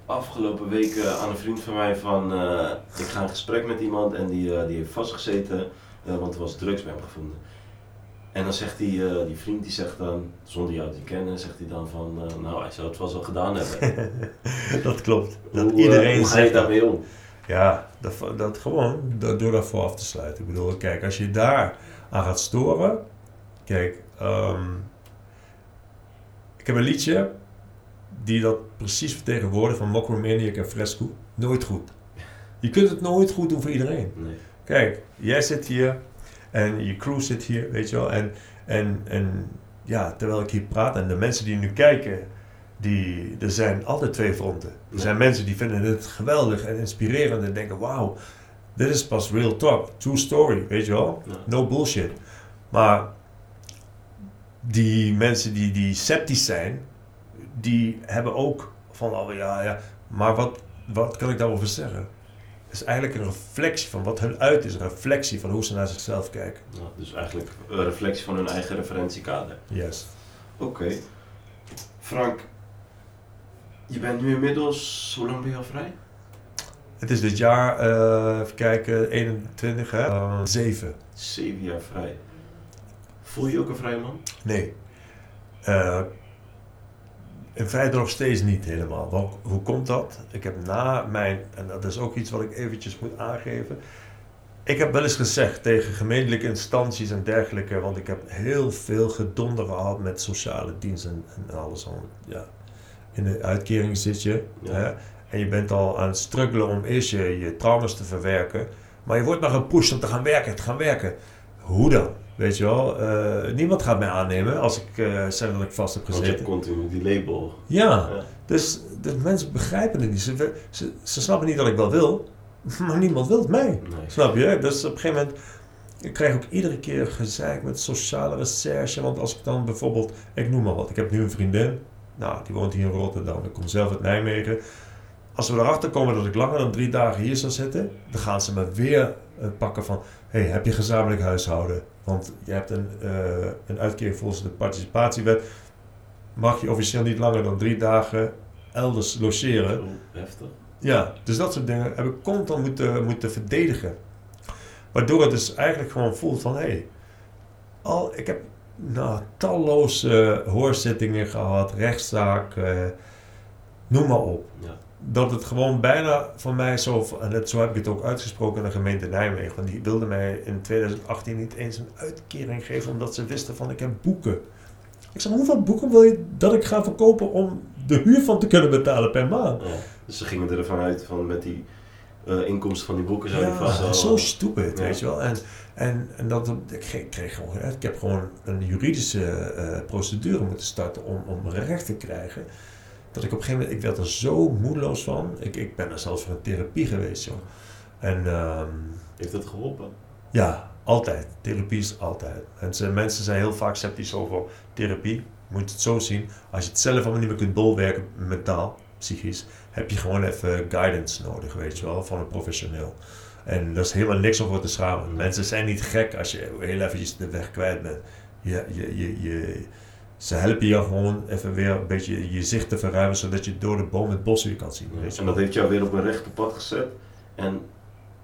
afgelopen week aan een vriend van mij van eh, ik ga in gesprek met iemand en die, eh, die heeft vastgezeten, want er was drugs bij hem gevonden. En dan zegt die, die vriend, die zegt dan, zonder jou te kennen, zegt hij dan van, nou hij zou het wel gedaan hebben. [laughs] dat klopt. Dat hoe, iedereen hoe ga je dat. daarmee om? Ja, dat, dat gewoon door, door dat voor af te sluiten. Ik bedoel, kijk, als je daar aan gaat storen. Kijk, ehm, ik heb een liedje die dat precies vertegenwoordigt van Mokromaniac en Fresco. Nooit goed. Je kunt het nooit goed doen voor iedereen. Nee. Kijk, jij zit hier en je crew zit hier, weet je wel. En, en, en ja, terwijl ik hier praat en de mensen die nu kijken, die, er zijn altijd twee fronten. Er zijn mensen die vinden het geweldig en inspirerend en denken, wauw, dit is pas real talk, true story, weet je wel. No bullshit. Maar die mensen die, die sceptisch zijn, die hebben ook van, oh ja, ja, maar wat, wat kan ik daarover zeggen? Het is eigenlijk een reflectie van wat hun uit is, een reflectie van hoe ze naar zichzelf kijken. Ja, dus eigenlijk een reflectie van hun eigen referentiekader. Yes. Oké. Frank, je bent nu inmiddels, hoe lang ben je al vrij? Het is dit jaar, eh, even kijken, 21, hè? Eh, 7. Zeven jaar vrij. Voel je ook een vrij man? Nee. Eh, in feite nog steeds niet helemaal. Hoe komt dat? Ik heb na mijn, en dat is ook iets wat ik eventjes moet aangeven. Ik heb wel eens gezegd tegen gemeentelijke instanties en dergelijke, want ik heb heel veel gedonder gehad met sociale dienst en, en alles. al. Ja. In de uitkering zit je Ja. hè, en je bent al aan het struggelen om eerst je, je trauma's te verwerken. Maar je wordt maar gepusht om te gaan werken, te gaan werken. Hoe dan? Weet je wel? Eh, niemand gaat mij aannemen als ik eh, zeg dat ik vast heb Want je gezeten. continu die label. Ja, Ja. dus de mensen begrijpen het niet. Ze, ze, ze snappen niet dat ik wel wil, [laughs] maar niemand wil het mij. Nee. Snap je? Dus op een gegeven moment, ik krijg ook iedere keer gezeik met sociale recherche. Want als ik dan bijvoorbeeld, ik noem maar wat, ik heb nu een vriendin. Nou, die woont hier in Rotterdam. Ik kom zelf uit Nijmegen. Als we erachter komen dat ik langer dan drie dagen hier zou zitten, dan gaan ze me weer eh, pakken van, hey, heb je gezamenlijk huishouden? Want je hebt een, eh, een uitkering volgens de participatiewet. Mag je officieel niet langer dan drie dagen elders logeren? Heftig. Ja, dus dat soort dingen heb ik constant moeten, moeten verdedigen. Waardoor het dus eigenlijk gewoon voelt van, hé, hey, al, ik heb nou, talloze hoorzittingen gehad, rechtszaak, eh, noem maar op. Ja. Dat het gewoon bijna van mij zo, en dat, zo heb ik het ook uitgesproken aan de gemeente Nijmegen, want die wilde mij in 2018 niet eens een uitkering geven, omdat ze wisten van, ik heb boeken. Ik zei, hoeveel boeken wil je dat ik ga verkopen om de huur van te kunnen betalen per maand? Ja. Dus ze gingen ervan uit van met die eh, inkomsten van die boeken zou die vast Ja, wel... zo stupid, Ja. weet je wel. En, en, en dat, ik kreeg, kreeg gewoon, ik heb gewoon een juridische eh, procedure moeten starten om, om recht te krijgen. Dat ik op een gegeven moment, ik werd er zo moedeloos van. Ik, ik ben er zelfs voor een therapie geweest, joh. En ehm, Heeft dat geholpen? ja, altijd. Therapie is altijd. En ze, mensen zijn heel vaak sceptisch over therapie. Je moet het zo zien. Als je het zelf allemaal niet meer kunt bolwerken, mentaal, psychisch, heb je gewoon even guidance nodig, weet je wel, van een professioneel. En daar is helemaal niks om voor te schamen. Mensen zijn niet gek als je heel eventjes de weg kwijt bent. Je, je, je, je, ze helpen je gewoon even weer een beetje je zicht te verruimen, zodat je door de boom het bos weer kan zien. Weet je En dat heeft jou weer op een rechte pad gezet. En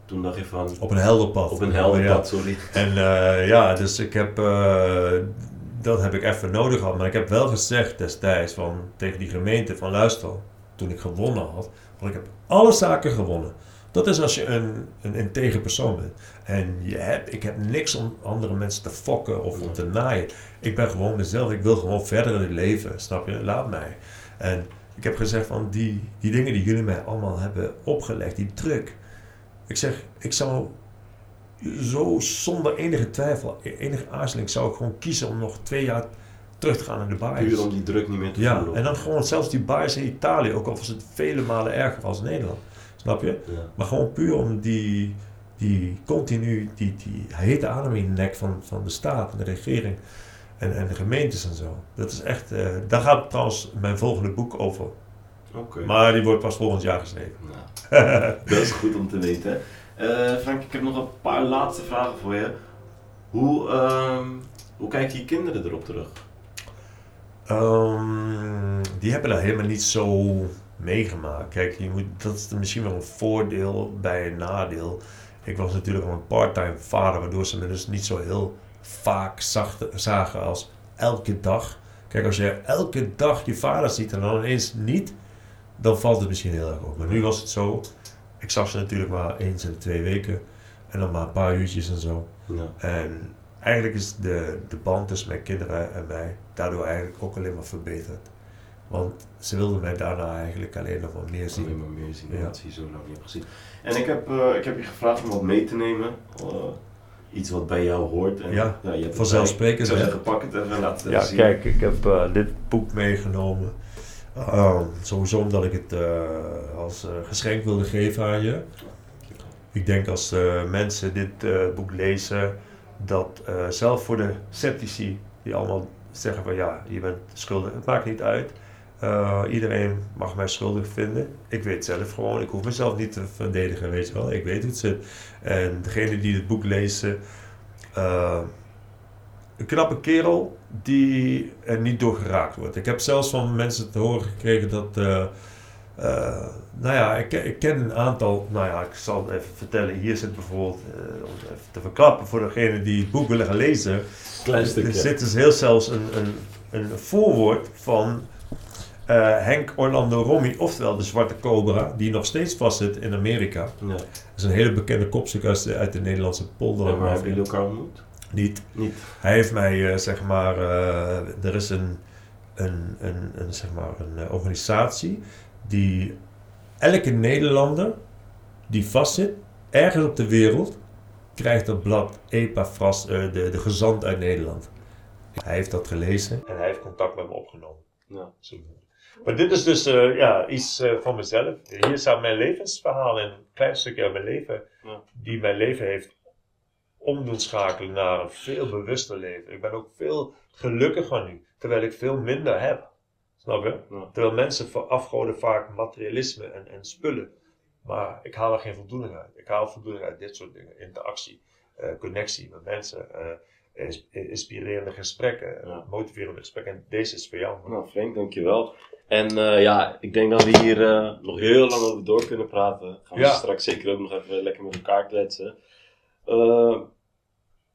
toen dacht je van... Op een helder pad. Op een helder Ja. pad, sorry. En eh, ja, dus ik heb, eh, dat heb ik even nodig gehad. Maar ik heb wel gezegd destijds van, tegen die gemeente van luister, toen ik gewonnen had, want ik heb alle zaken gewonnen. Dat is als je een, een integer persoon bent. En je hebt, ik heb niks om andere mensen te fokken of om te naaien. Ik ben gewoon mezelf. Ik wil gewoon verder in het leven. Snap je? Laat mij. En ik heb gezegd van die, die dingen die jullie mij allemaal hebben opgelegd, die druk. Ik zeg, ik zou zo zonder enige twijfel, enige aarzeling, zou ik gewoon kiezen om nog twee jaar terug te gaan naar de baas. Puur om die druk niet meer te Ja, voelen. en dan gewoon zelfs die baas in Italië, ook al was het vele malen erger als Nederland. Snap je? Maar gewoon puur om die, die continu, die, die hete adem in de nek van, van de staat en de regering en, en de gemeentes en zo. Dat is echt, eh, daar gaat trouwens mijn volgende boek over. Oké. Maar die wordt pas volgend jaar geschreven. Nou, [laughs] dat is goed om te weten. Eh, Frank, ik heb nog een paar laatste vragen voor je. Hoe, ehm, hoe kijken je kinderen erop terug? Ehm, die hebben dat helemaal niet zo meegemaakt. Kijk, je moet, dat is misschien wel een voordeel bij een nadeel. Ik was natuurlijk al een part-time vader, waardoor ze me dus niet zo heel vaak zagen als elke dag. Kijk, als je elke dag je vader ziet en dan ineens niet, dan valt het misschien heel erg op. Maar nu was het zo, ik zag ze natuurlijk maar eens in de twee weken en dan maar een paar uurtjes en zo. Ja. En eigenlijk is de, de band tussen mijn kinderen en mij daardoor eigenlijk ook alleen maar verbeterd. Want ze wilden mij daarna eigenlijk alleen nog maar meer zien. Alleen maar meer zien, ja. dat je zo lang niet hebt gezien. En ik heb, uh, ik heb je gevraagd om wat mee te nemen. Uh, iets wat bij jou hoort. En, ja, ja je hebt vanzelfsprekend. Ik zou zeggen, pak het even laten ja, zien. Ja, kijk, ik heb uh, dit boek meegenomen. Uh, sowieso omdat ik het als geschenk wilde geven aan je. Ik denk als mensen dit boek lezen, dat zelf voor de sceptici, die allemaal zeggen van ja, je bent schuldig, het maakt niet uit. Uh, iedereen mag mij schuldig vinden. Ik weet zelf gewoon, ik hoef mezelf niet te verdedigen, weet je wel. Ik weet hoe het zit. En degene die het boek lezen, uh, een knappe kerel die er niet door geraakt wordt. Ik heb zelfs van mensen te horen gekregen dat. Uh, nou ja, ik, ik, ken een aantal. Nou ja, ik zal het even vertellen. Hier zit bijvoorbeeld, om het even te verklappen voor degene die het boek willen gaan lezen. Klein stukje. Er zit dus heel zelfs een, een, een voorwoord van Henk Orlando Romy, oftewel de Zwarte Cobra, die nog steeds vastzit in Amerika. Ja. Dat is een hele bekende kopstuk uit de, uit de Nederlandse polder. En waar hebben jullie elkaar ontmoet? Niet. Niet. Hij heeft mij, uh, zeg maar, uh, er is een, een, een, een, zeg maar, een organisatie die elke Nederlander die vastzit, ergens op de wereld, krijgt dat blad EPA-fras, de, de gezant uit Nederland. Hij heeft dat gelezen en hij heeft contact met me opgenomen. Ja. Maar dit is dus uh, ja, iets uh, van mezelf. Hier staat mijn levensverhaal in, een klein stukje uit mijn leven, ja. die mijn leven heeft omdoen schakelen naar een veel bewuster leven. Ik ben ook veel gelukkiger nu, terwijl ik veel minder heb. Snap je? Ja. Terwijl mensen afgoden vaak materialisme en, en spullen. Maar ik haal er geen voldoening uit. Ik haal voldoening uit dit soort dingen. Interactie, uh, connectie met mensen inspirerende gesprekken, ja. motiverende gesprekken. En deze is voor jou. Nou, Frank, dankjewel. En uh, ja, ik denk dat we hier uh, nog heel lang over door kunnen praten. Gaan we ja. straks zeker ook nog even lekker met elkaar kletsen. Uh,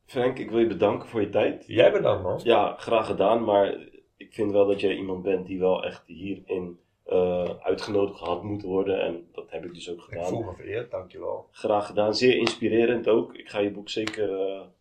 Frank, ik wil je bedanken voor je tijd. Jij bedankt man. Ja, graag gedaan. Maar ik vind wel dat jij iemand bent die wel echt hierin uitgenodigd had moeten worden. En dat heb ik dus ook gedaan. Ik voel me vereerd, dankjewel. Graag gedaan. Zeer inspirerend ook. Ik ga je boek zeker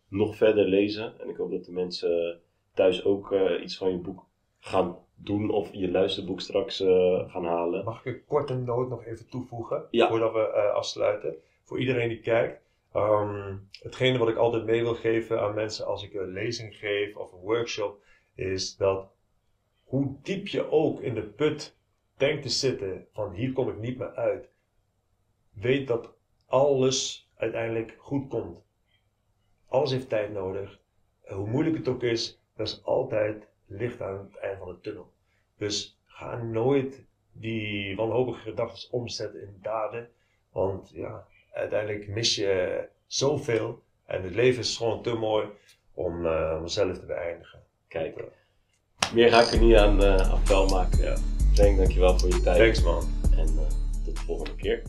nog verder lezen. En ik hoop dat de mensen thuis ook iets van je boek gaan doen of je luisterboek straks uh, gaan halen. Mag ik een korte noot nog even toevoegen ja. voordat we uh, afsluiten? Voor iedereen die kijkt. Um, hetgene wat ik altijd mee wil geven aan mensen als ik een lezing geef of een workshop, is dat hoe diep je ook in de put denkt te zitten van hier kom ik niet meer uit, weet dat alles uiteindelijk goed komt. Alles heeft tijd nodig. Hoe moeilijk het ook is, er is altijd licht aan het eind van de tunnel. Dus ga nooit die wanhopige gedachten omzetten in daden. Want ja, uiteindelijk mis je zoveel. En het leven is gewoon te mooi om, uh, om zelf te beëindigen. Kijk, meer ga ik er niet aan uh, appel maken. Ja. Frank, dankjewel voor je tijd. Thanks man. En uh, tot de volgende keer.